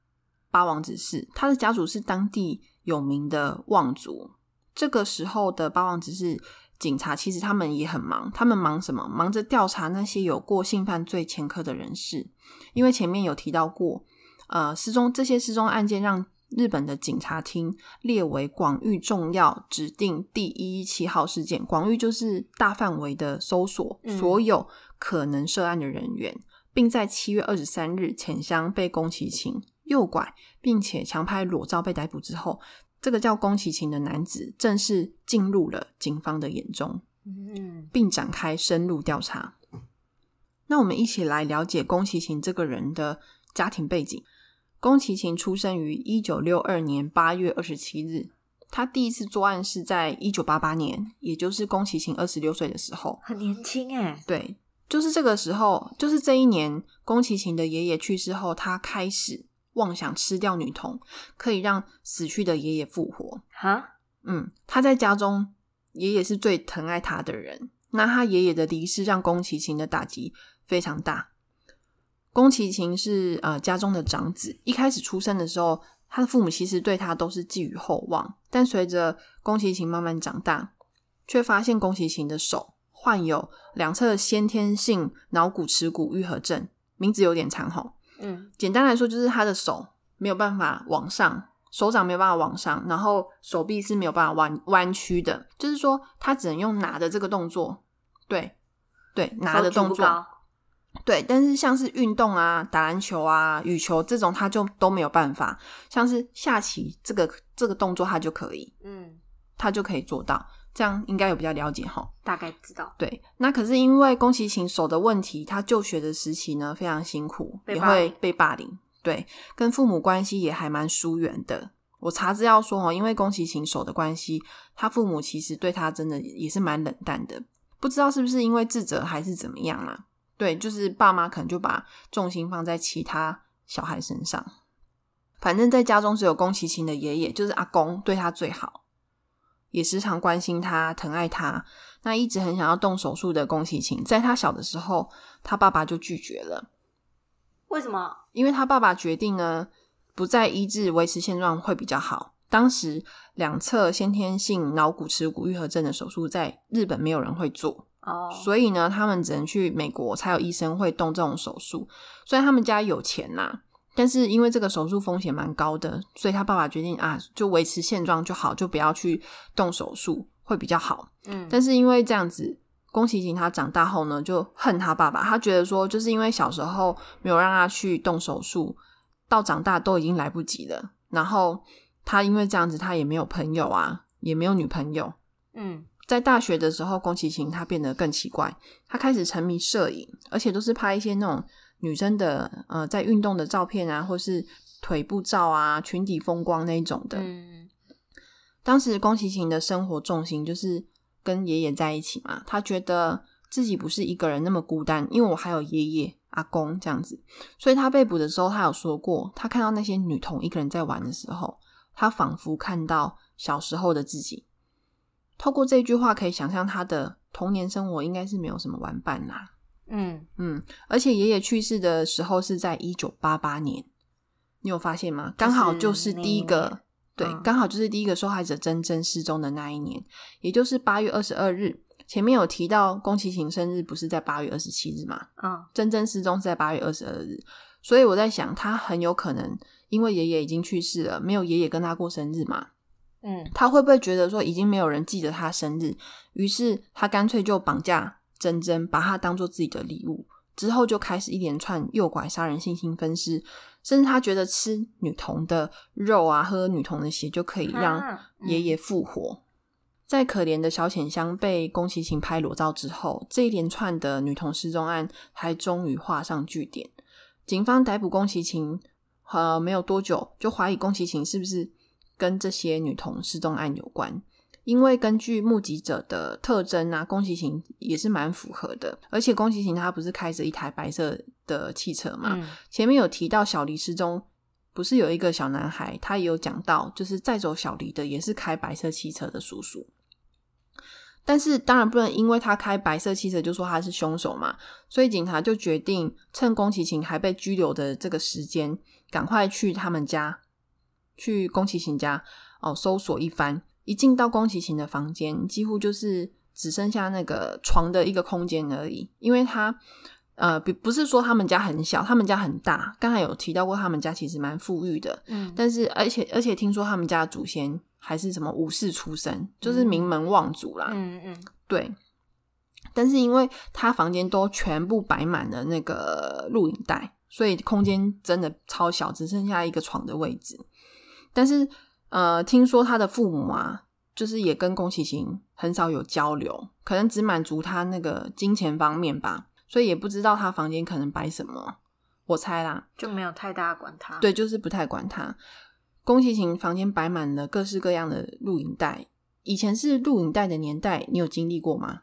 八王子是，他的家族是当地有名的望族。这个时候的八王子是警察其实他们也很忙，他们忙什么？忙着调查那些有过性犯罪前科的人士。因为前面有提到过，呃，失踪这些失踪案件让日本的警察厅列为广域重要指定第一一七号事件。广域就是大范围的搜索嗯所有可能涉案的人员，并在七月二十三日浅香被宫崎勤诱拐，并且强拍裸照被逮捕之后，这个叫宫崎勤的男子正式进入了警方的眼中，嗯并展开深入调查。那我们一起来了解宫崎勤这个人的家庭背景。宫崎勤出生于一九六二年八月二十七日，他第一次作案是在一九八八年，也就是宫崎勤二十六岁的时候。很年轻哎，对，就是这个时候，就是这一年，宫崎勤的爷爷去世后，他开始妄想吃掉女童，可以让死去的爷爷复活。哈，嗯，他在家中，爷爷是最疼爱他的人。那他爷爷的离世让宫崎勤的打击非常大。宫崎勤是呃家中的长子，一开始出生的时候，他的父母其实对他都是寄予厚望，但随着宫崎勤慢慢长大，却发现宫崎勤的手患有两侧先天性脑骨耻骨愈合症，名字有点长吼。嗯简单来说，就是他的手没有办法往上，手掌没有办法往上，然后手臂是没有办法弯弯曲的，就是说他只能用拿的这个动作，对对，拿的动作，对。但是像是运动啊、打篮球啊、羽球这种，他就都没有办法。像是下棋这个这个动作，他就可以，嗯，他就可以做到。这样应该有比较了解哈。大概知道。对，那可是因为宫崎勤手的问题，他就学的时期呢非常辛苦，也会被霸凌。对，跟父母关系也还蛮疏远的。我查资料说哦，因为宫崎勤手的关系，他父母其实对他真的也是蛮冷淡的。不知道是不是因为自责还是怎么样啦？对，就是爸妈可能就把重心放在其他小孩身上。反正在家中只有宫崎勤的爷爷，就是阿公对他最好，也时常关心他、疼爱他。那一直很想要动手术的宫崎勤，在他小的时候，他爸爸就拒绝了，为什么？因为他爸爸决定呢，不再医治，维持现状会比较好。当时两侧先天性脑骨耻骨愈合症的手术在日本没有人会做，哦，所以呢，他们只能去美国才有医生会动这种手术。虽然他们家有钱呐、但是因为这个手术风险蛮高的，所以他爸爸决定啊，就维持现状就好，就不要去动手术，会比较好。嗯，但是因为这样子，宫崎勤他长大后呢，就恨他爸爸。他觉得说，就是因为小时候没有让他去动手术，到长大都已经来不及了。然后他因为这样子，他也没有朋友啊，也没有女朋友。嗯在大学的时候，宫崎勤他变得更奇怪，他开始沉迷摄影，而且都是拍一些那种女生的呃在运动的照片啊，或是腿部照啊、裙底风光那一种的。嗯当时宫崎勤的生活重心就是跟爷爷在一起嘛，他觉得自己不是一个人那么孤单，因为我还有爷爷、阿公这样子。所以他被捕的时候，他有说过，他看到那些女童一个人在玩的时候，他仿佛看到小时候的自己。透过这句话，可以想象他的童年生活应该是没有什么玩伴啦。嗯，嗯，而且爷爷去世的时候是在一九八八年，你有发现吗？刚好就是第一个年，对嗯，刚好就是第一个受害者真正失踪的那一年，也就是八月二十二日。前面有提到宫崎勤生日不是在八月二十七日嘛？嗯真正失踪是在八月二十二日，所以我在想，他很有可能因为爷爷已经去世了，没有爷爷跟他过生日嘛，嗯他会不会觉得说已经没有人记得他生日，于是他干脆就绑架珍珍，把他当做自己的礼物，之后就开始一连串诱拐、杀人、性侵、分尸，甚至他觉得吃女童的肉啊，喝女童的血就可以让啊爷爷复活。在可怜的小浅香被宫崎勤拍裸照之后，这一连串的女童失踪案还终于画上句点。警方逮捕宫崎勤，呃，没有多久就怀疑宫崎勤是不是跟这些女童失踪案有关。因为根据目击者的特征啊，宫崎勤也是蛮符合的。而且宫崎勤他不是开着一台白色的汽车嘛，嗯前面有提到小黎失踪，不是有一个小男孩，他也有讲到，就是载走小黎的也是开白色汽车的叔叔。但是当然不能因为他开白色汽车就说他是凶手嘛，所以警察就决定趁宫崎勤还被拘留的这个时间，赶快去他们家，去宫崎勤家哦搜索一番。一进到宫崎勤的房间，几乎就是只剩下那个床的一个空间而已，因为他呃不不是说他们家很小，他们家很大。刚才有提到过，他们家其实蛮富裕的，嗯但是而且而且听说他们家的祖先还是什么武士出身，就是名门望族啦。嗯嗯对，但是因为他房间都全部摆满了那个录影带，所以空间真的超小，只剩下一个床的位置。但是呃，听说他的父母啊，就是也跟宫崎勤很少有交流，可能只满足他那个金钱方面吧，所以也不知道他房间可能摆什么。我猜啦，就没有太大管他。，对，就是不太管他。宫崎勤房间摆满了各式各样的录影带，以前是录影带的年代，你有经历过吗？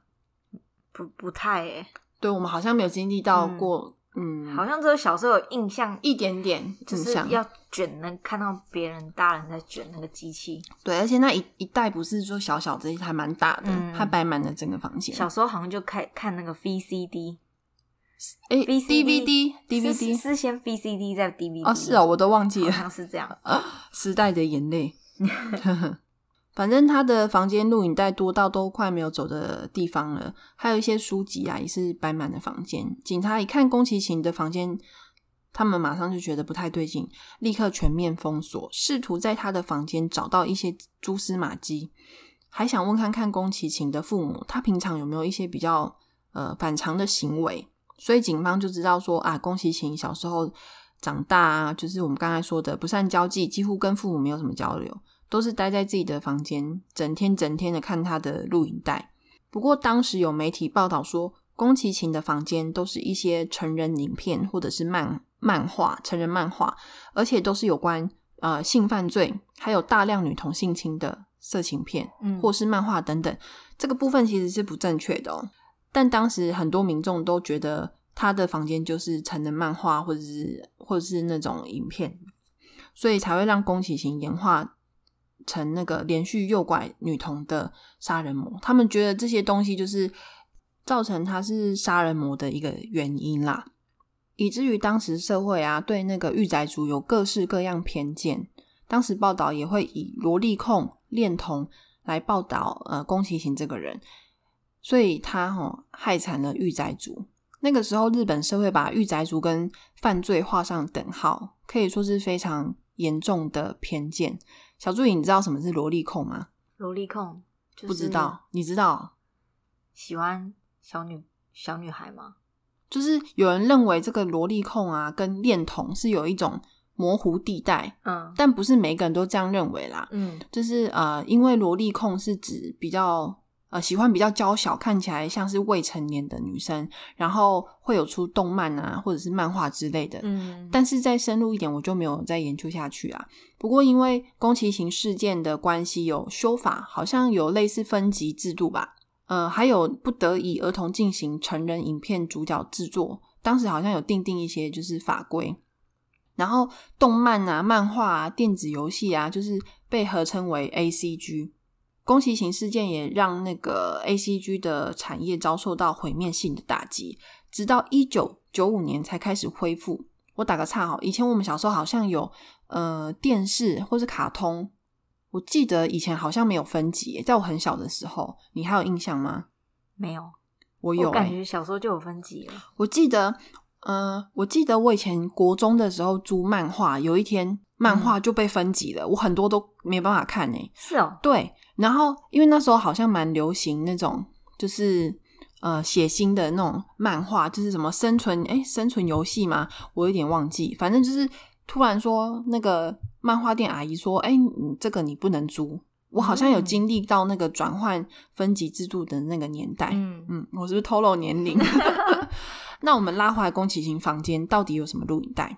不不太诶，对我们好像没有经历到过，嗯，好像只有小时候有印象，一点点就是。要卷能看到别人大人在卷那个机器。对，而且那一一袋不是说小小的，还蛮大的，嗯它摆满了整个房间。小时候好像就看看那个 VCD，哎 VCD DVD 是 DVD 是先 VCD 再 DVD 哦，是哦，我都忘记了好了。像是这样。[LAUGHS] 时代的眼泪。[LAUGHS] 反正他的房间录影带多到都快没有走的地方了，还有一些书籍啊，也是摆满了房间。警察一看宫崎勤的房间，他们马上就觉得不太对劲，立刻全面封锁，试图在他的房间找到一些蛛丝马迹，还想问看看宫崎勤的父母，他平常有没有一些比较呃反常的行为。所以警方就知道说啊，宫崎勤小时候长大啊，就是我们刚才说的不善交际，几乎跟父母没有什么交流，都是待在自己的房间，整天整天的看他的录影带。不过当时有媒体报道说，宫崎勤的房间都是一些成人影片或者是漫漫画、成人漫画，而且都是有关呃性犯罪，还有大量女童性侵的色情片。嗯，或是漫画等等，这个部分其实是不正确的哦。但当时很多民众都觉得他的房间就是成人漫画或者是或者是那种影片，所以才会让宫崎勤演化成那个连续诱拐女童的杀人魔。他们觉得这些东西就是造成他是杀人魔的一个原因啦，以至于当时社会啊对那个御宅族有各式各样偏见。当时报道也会以萝莉控、恋童来报道呃宫崎勤这个人，所以他哈、害惨了御宅族。那个时候，日本社会把御宅族跟犯罪画上等号，可以说是非常严重的偏见。小助理，你知道什么是萝莉控吗？萝莉控、就是、不知道，你知道？喜欢小女小女孩吗？就是有人认为这个萝莉控啊，跟恋童是有一种模糊地带，嗯但不是每个人都这样认为啦。嗯就是呃，因为萝莉控是指比较呃喜欢比较娇小，看起来像是未成年的女生，然后会有出动漫啊或者是漫画之类的。嗯，但是再深入一点，我就没有再研究下去啊。不过因为宫崎勤事件的关系，有修法，好像有类似分级制度吧。呃，还有不得以儿童进行成人影片主角制作，当时好像有定定一些就是法规。然后动漫啊、漫画啊、电子游戏啊，就是被合称为 A C G。宫崎勤事件也让那个 A C G 的产业遭受到毁灭性的打击，直到一九九五年才开始恢复。我打个岔哈，以前我们小时候好像有呃电视或是卡通，我记得以前好像没有分级，在我很小的时候，你还有印象吗？没有，我有、欸，我感觉小时候就有分级了。我记得，呃，我记得我以前国中的时候租漫画，有一天漫画就被分级了，我很多都没办法看呢、是哦，对，然后因为那时候好像蛮流行那种，就是呃血腥的那种漫画，就是什么生存哎生存游戏嘛，我有点忘记，反正就是突然说那个漫画店阿姨说，哎，你这个你不能租。我好像有嗯经历到那个转换分级制度的那个年代，嗯嗯，我是不是透露年龄？[LAUGHS] 那我们拉回来宫崎勤房间到底有什么录影带？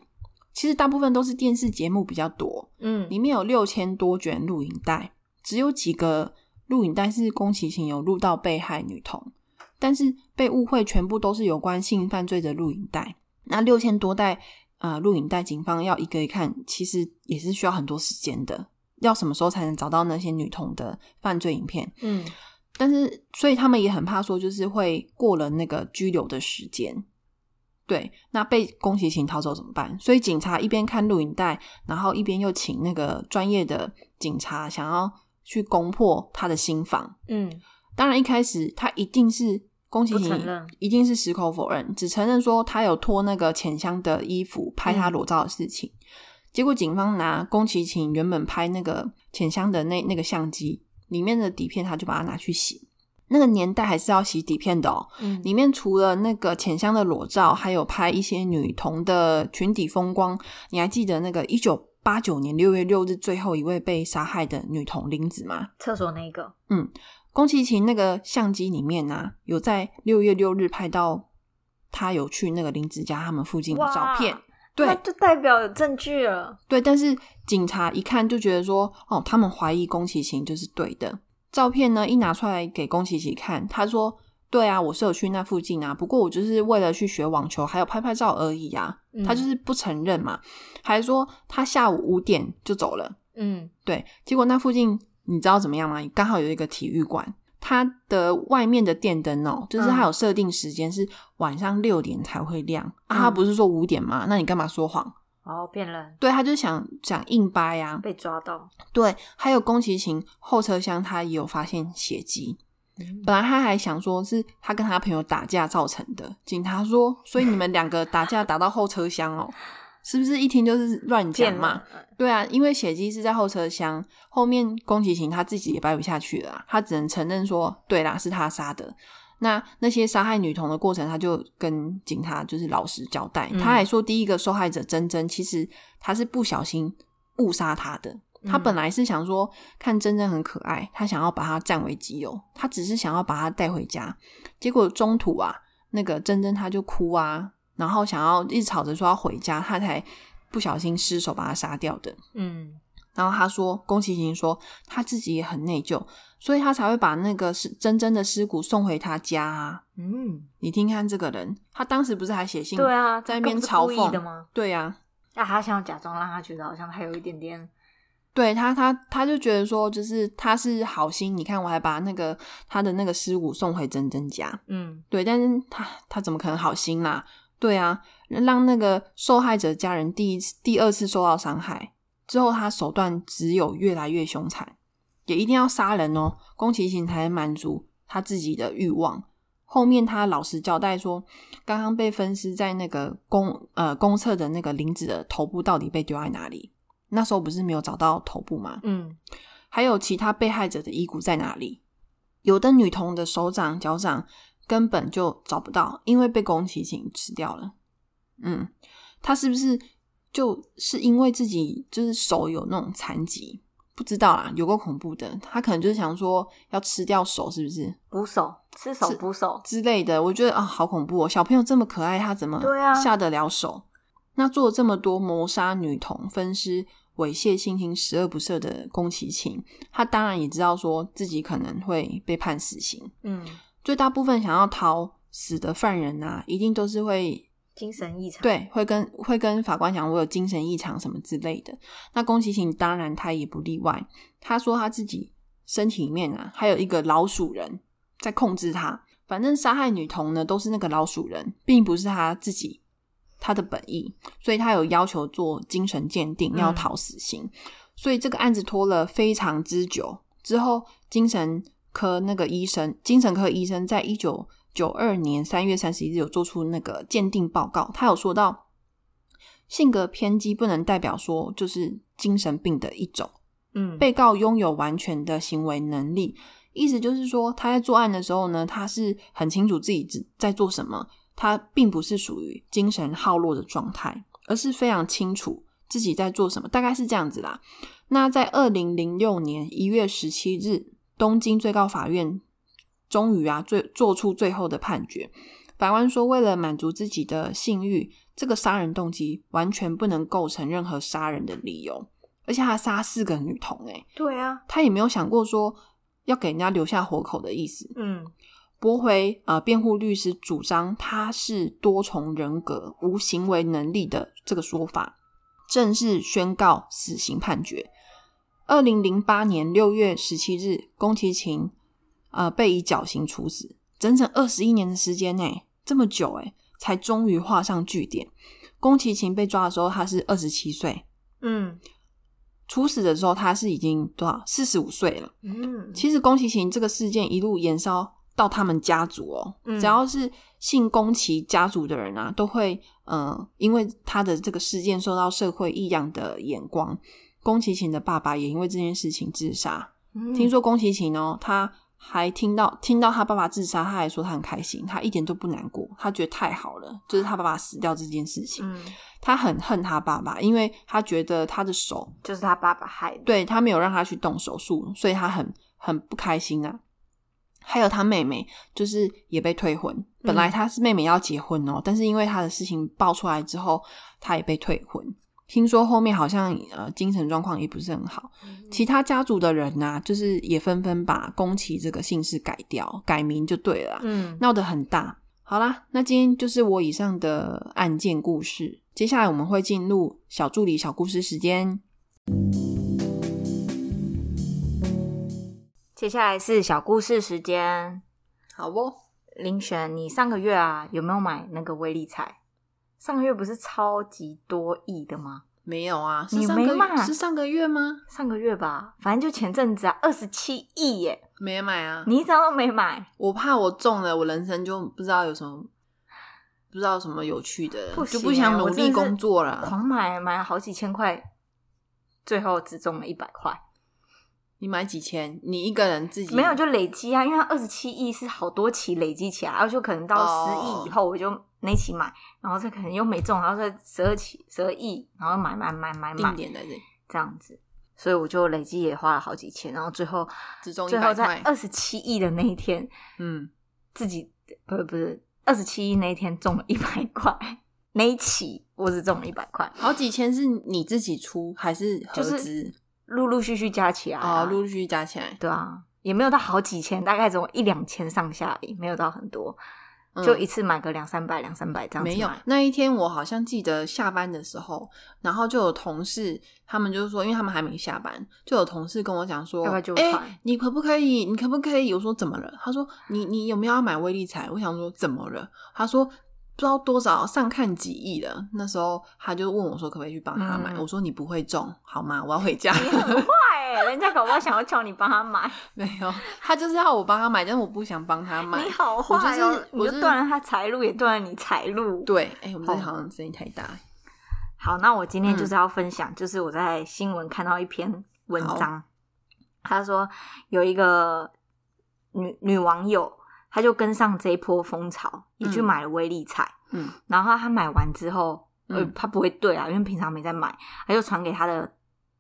其实大部分都是电视节目比较多，嗯里面有六千多卷录影带，只有几个录影带是宫崎勤有录到被害女童，但是被误会全部都是有关性犯罪的录影带。那六千多袋啊录影带，警方要一个一看，其实也是需要很多时间的。要什么时候才能找到那些女童的犯罪影片？嗯但是，所以他们也很怕说，就是会过了那个拘留的时间。对，那被宫崎勤逃走怎么办？所以警察一边看录影带，然后一边又请那个专业的警察想要去攻破他的心房。嗯当然，一开始他一定是宫崎勤不承认一定是矢口否认，只承认说他有脱那个浅香的衣服拍他裸照的事情。结果警方拿宫崎勤原本拍那个浅香的那那个相机里面的底片，他就把它拿去洗。那个年代还是要洗底片的哦。嗯里面除了那个浅香的裸照，还有拍一些女童的裙底风光。你还记得那个一九八九年六月六日最后一位被杀害的女童林子吗？厕所那个，嗯宫崎勤那个相机里面呢、有在六月六日拍到他有去那个林子家他们附近的照片。那对就代表有证据了。对，但是警察一看就觉得说，哦，他们怀疑宫崎勤就是对的。照片呢一拿出来给宫崎勤看，他说：“对啊，我是有去那附近啊，不过我就是为了去学网球，还有拍拍照而已啊。嗯他就是不承认嘛，还说他下午五点就走了。嗯对，结果那附近你知道怎么样吗？刚好有一个体育馆，它的外面的电灯哦，就是它有设定时间是晚上六点才会亮、啊，他不是说五点吗？那你干嘛说谎？哦，骗人，对，他就想想硬掰呀、被抓到。对，还有宫崎勤后车厢，他也有发现血迹。嗯本来他还想说是他跟他朋友打架造成的，警察说，所以你们两个打架打到后车厢哦，是不是一听就是乱讲嘛？对啊，因为血迹是在后车厢，后面宫崎勤他自己也掰不下去了啊，他只能承认说，对啦，是他杀的。那那些杀害女童的过程，他就跟警察就是老实交代。嗯他还说，第一个受害者珍珍其实他是不小心误杀他的。他本来是想说看珍珍很可爱，他想要把她占为己有，他只是想要把她带回家。结果中途啊，那个珍珍她就哭啊，然后想要一直吵着说要回家，他才不小心失手把她杀掉的。嗯然后他说，宫崎勤说他自己也很内疚，所以他才会把那个是珍珍的尸骨送回他家啊。嗯，你听看这个人，他当时不是还写信对啊，在那边嘲讽的吗？对呀、那他想要假装让他觉得好像还有一点点，对他，他他就觉得说，就是他是好心，你看我还把那个他的那个尸骨送回珍珍家，嗯对，但是他他怎么可能好心啦？对啊，让那个受害者家人第一次、第二次受到伤害之后，他手段只有越来越凶残，也一定要杀人哦，宫崎勤才能满足他自己的欲望。后面他老实交代说，刚刚被分尸在那个公呃公厕的那个林子的头部到底被丢在哪里？那时候不是没有找到头部吗？嗯还有其他被害者的遗骨在哪里？有的女童的手掌、脚掌根本就找不到，因为被宫崎勤吃掉了。嗯，她是不是就是因为自己就是手有那种残疾？不知道啦，有够恐怖的。他可能就是想说要吃掉手，是不是补手，吃手补手，之类的？我觉得啊，好恐怖哦！小朋友这么可爱，他怎么对啊下得了手？那做了这么多谋杀女童、分尸、猥亵性侵、十恶不赦的宫崎勤，他当然也知道说自己可能会被判死刑。嗯，最大部分想要逃死的犯人啊，一定都是会精神异常，，对会跟会跟法官讲我有精神异常什么之类的。那宫崎勤当然他也不例外，他说他自己身体里面啊还有一个老鼠人在控制他。反正杀害女童呢都是那个老鼠人，并不是他自己他的本意，所以他有要求做精神鉴定，要嗯讨死刑。所以这个案子拖了非常之久。之后，精神科那个医生，精神科医生在一九九二年三月三十一日有做出那个鉴定报告，他有说到，性格偏激不能代表说就是精神病的一种。嗯，被告拥有完全的行为能力，意思就是说他在作案的时候呢，他是很清楚自己自在做什么，他并不是属于精神耗落的状态，而是非常清楚自己在做什么，大概是这样子啦。那在二零零六年一月十七日，东京最高法院终于啊最做出最后的判决。法官说，为了满足自己的性欲，这个杀人动机完全不能构成任何杀人的理由，而且他杀四个女童、欸，对啊，他也没有想过说要给人家留下活口的意思。嗯驳回呃辩护律师主张他是多重人格、无行为能力的这个说法，正式宣告死刑判决。二零零八年六月十七日，宫崎勤呃被以绞刑处死，整整二十一年的时间内，这么久诶，才终于画上句点。宫崎勤被抓的时候，他是二十七岁，嗯处死的时候他是已经多少四十五岁了。嗯，其实宫崎勤这个事件一路延烧到他们家族哦，嗯只要是姓宫崎家族的人啊，都会呃，因为他的这个事件受到社会异样的眼光。宫崎勤的爸爸也因为这件事情自杀。嗯听说宫崎勤哦，他还听到听到他爸爸自杀，他还说他很开心，他一点都不难过，他觉得太好了，就是他爸爸死掉这件事情。嗯，他很恨他爸爸，因为他觉得他的手就是他爸爸害的，对他没有让他去动手术，所以他很很不开心啊。还有他妹妹，就是也被退婚。本来他是妹妹要结婚哦，但是因为他的事情爆出来之后，他也被退婚。听说后面好像呃精神状况也不是很好。其他家族的人啊、就是也纷纷把宫崎这个姓氏改掉，改名就对了。嗯闹得很大。好啦，那今天就是我以上的案件故事。接下来我们会进入小助理小故事时间。接下来是小故事时间。好不？林璇，你上个月啊有没有买那个威力彩？上个月不是超级多亿的吗？没有啊，是你上个没买是上个月吗？上个月吧，反正就前阵子啊，二十七亿耶！没买啊，你一张都没买，我怕我中了，我人生就不知道有什么，不知道什么有趣的，不就不想努力工作了。狂买买了好几千块，最后只中了一百块。你买几千？你一个人自己没有就累积啊，因为它二十七亿是好多期累积起来，然后就可能到十哦亿以后我就那一期买，然后再可能又没中，然后再十二期十二亿，然后买买买买定买点在这里，这样子，所以我就累积也花了好几千，然后最后只中最后在。二十七亿的那一天，嗯，自己不是不是二十七亿那一天中了一百块，那一期我只中了一百块，好几千是你自己出还是合就是资？陆陆续续加起来、啊，哦，陆陆续续加起来，对啊，也没有到好几千，大概只有一两千上下而已，没有到很多，嗯就一次买个两三百、两三百这样子没有。那一天，我好像记得下班的时候，然后就有同事，他们就是说，因为他们还没下班，就有同事跟我讲说，要不要揪哎、团你可不可以？你可不可以？我说怎么了？他说你你有没有要买威力彩？我想说怎么了？他说不知道多少上看几亿了。那时候他就问我说可不可以去帮他买？嗯我说你不会中好吗？我要回家。你很坏哎、人家搞不好想要叫你帮他买，[LAUGHS] 没有，他就是要我帮他买，但是我不想帮他买你。好我就是坏我就就是断了他财路，也断了你财路。对，哎、我们好好像声音太大。好，那我今天嗯就是要分享，就是我在新闻看到一篇文章，他说有一个女女网友，她就跟上这一波风潮，也去嗯买了威力彩。嗯然后他买完之后，呃嗯，她不会对啊，因为平常没在买，他就传给他的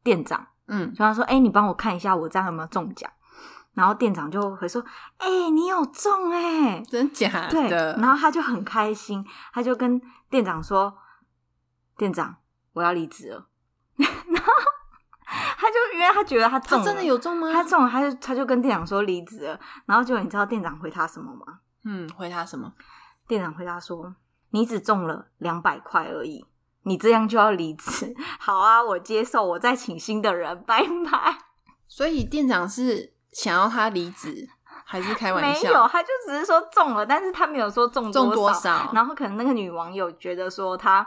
店长，嗯就他说：“哎、你帮我看一下我这样有没有中奖。”然后店长就会说：“哎、你有中哎、真假对，的？然后他就很开心，他就跟店长说：“店长，我要离职了。” [LAUGHS] [LAUGHS] 他就因为他觉得他中，他真的有中吗？他中了，他就他就跟店长说离职了。然后结果你知道店长回他什么吗？嗯，回他什么？店长回答说：“你只中了两百块而已，你这样就要离职？[LAUGHS] 好啊，我接受，我再请新的人，拜拜。”所以店长是想要他离职，还是开玩笑？没有，他就只是说中了，但是他没有说中中多少。少？然后可能那个女网友觉得说她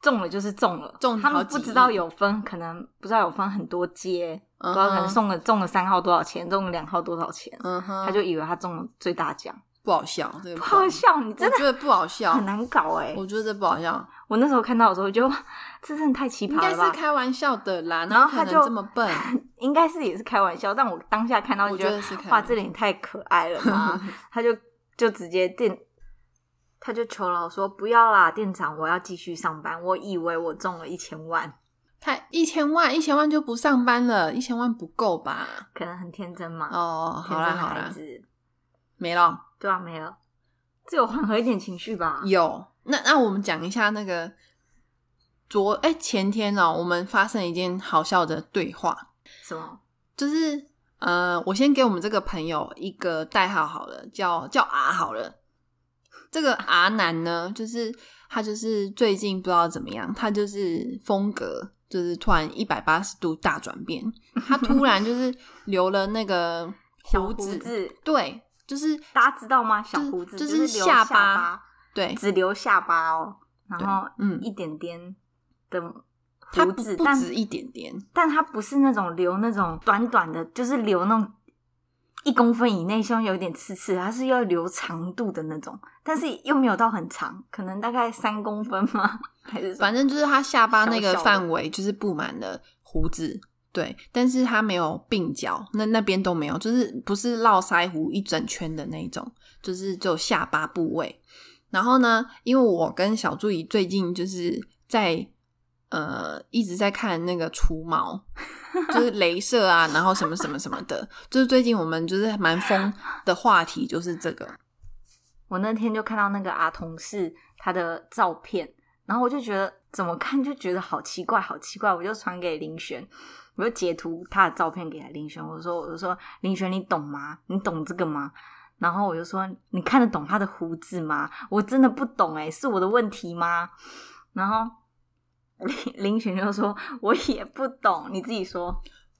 中了就是中了，中他们不知道有分，可能不知道有分很多阶，不嗯知道可能哼。送了中了三号多少钱，中了两号多少钱，他就以为他中了最大奖，不好笑，这个不好笑，你真的觉得不好笑很，难搞哎、我觉得这不好笑，我那时候看到的时候就，这真的太奇葩了应该是？开玩笑的啦，然后他就这么笨，[LAUGHS] 应该是也是开玩笑，但我当下看到就我觉得哇，这脸太可爱了嘛，[LAUGHS] 他就就直接店，他就求饶说不要啦，店长，我要继续上班。我以为我中了一千万，他一千万，一千万就不上班了，一千万不够吧？可能很天真嘛。哦，好啦好啦，没了。对啊，没了，这有缓和一点情绪吧？有，那那我们讲一下那个昨哎、前天哦，我们发生一件好笑的对话，什么？就是呃，我先给我们这个朋友一个代号好了，叫叫 R 好了。这个阿南呢，就是他就是最近不知道怎么样，他就是风格就是突然一百八十度大转变，[LAUGHS] 他突然就是留了那个小胡胡子，对，就是大家知道吗？小胡子就是留下巴，巴对，只留下巴哦，然后嗯一点点的胡子，但不止一点点，但它不是那种留那种短短的，就是留那种一公分以内，希望有点刺刺，它是要留长度的那种，但是又没有到很长，可能大概三公分吗？还是反正就是他下巴那个范围就是布满了胡子，对，但是他没有鬓角，那那边都没有，就是不是络腮胡一整圈的那一种，就是只有下巴部位。然后呢，因为我跟小助理最近就是在呃一直在看那个除毛，[LAUGHS] 就是镭射啊，然后什么什么什么的，就是最近我们就是蛮疯的话题就是这个，我那天就看到那个阿同事他的照片，然后我就觉得怎么看就觉得好奇怪，好奇怪，我就传给林璇，我就截图他的照片给林璇，我说我就说林璇你懂吗？你懂这个吗？然后我就说你看得懂他的胡子吗？我真的不懂哎、是我的问题吗？然后 [LAUGHS] 林林璇就说我也不懂，你自己说。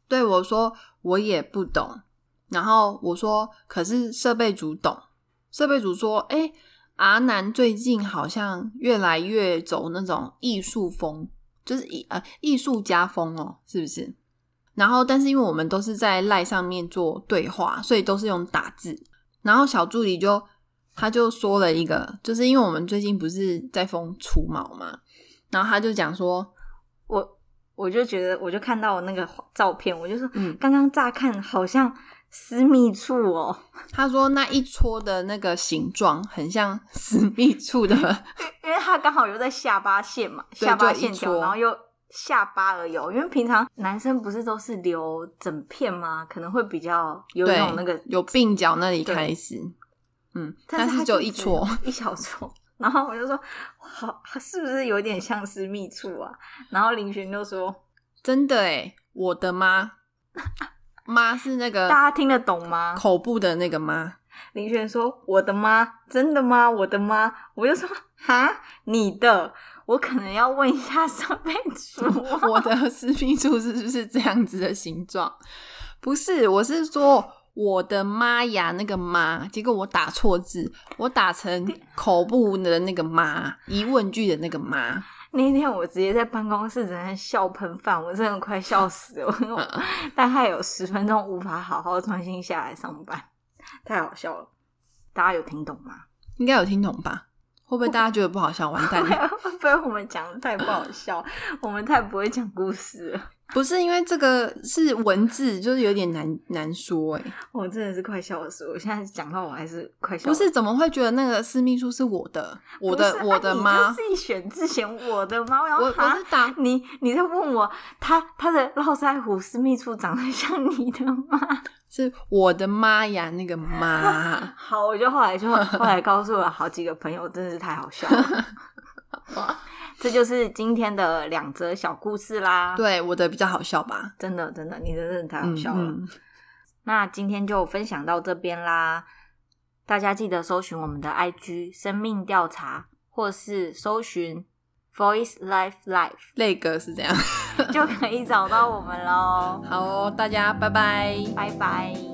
对我说我也不懂。然后我说，可是设备组懂，设备组说，哎，阿南最近好像越来越走那种艺术风，就是艺呃艺术家风哦，是不是？然后，但是因为我们都是在赖上面做对话，所以都是用打字。然后小助理就他就说了一个，就是因为我们最近不是在封除毛嘛，然后他就讲说，我我就觉得，我就看到那个照片，我就说，嗯，刚刚乍看好像私密处哦。他说那一撮的那个形状很像私密处的，因为他刚好又在下巴线嘛，下巴线条，然后又。下巴而有，因为平常男生不是都是留整片吗？可能会比较有那个有鬓角那里开始，嗯，但是就一撮一小撮，然后我就说，好，是不是有点像私密处啊？然后林璇就说，真的哎，我的妈妈是那个大家听得懂吗？口部的那个妈。林璇说，我的妈，真的吗？我的妈，我就说，哈，你的。我可能要问一下上辈子，[LAUGHS] 我的私密处是不是这样子的形状？不是，我是说我的妈呀，那个妈，结果我打错字，我打成口部的那个妈，疑问句的那个妈。[LAUGHS] 那天我直接在办公室，真的笑喷饭，我真的快笑死了，[LAUGHS] 大概有十分钟无法好好专心下来上班，太好笑了。大家有听懂吗？应该有听懂吧。会不会大家觉得不好笑？完蛋！[LAUGHS] 会不会我们讲的太不好笑？我们太不会讲故事了。不是因为这个是文字，就是有点难难说哎。我真的是快笑死！我现在讲到我还是快笑。不是怎么会觉得那个私密处是我的？我的我的吗？自己选字选我的吗？我我是打你，你在问我他他的络腮胡私密处长得像你的吗？[LAUGHS] 是我的妈呀，那个妈！[LAUGHS] 好，我就后来就后来告诉了好几个朋友，真的是太好笑了。[LAUGHS] 这就是今天的两则小故事啦。对，我的比较好笑吧？真的，真的，你的真的太好笑了。那今天就分享到这边啦，大家记得搜寻我们的 IG 生命调查，或是搜寻 Voice Life Life，那个是这样。就可以找到我们喽。[LAUGHS] 好，大家拜拜，拜拜。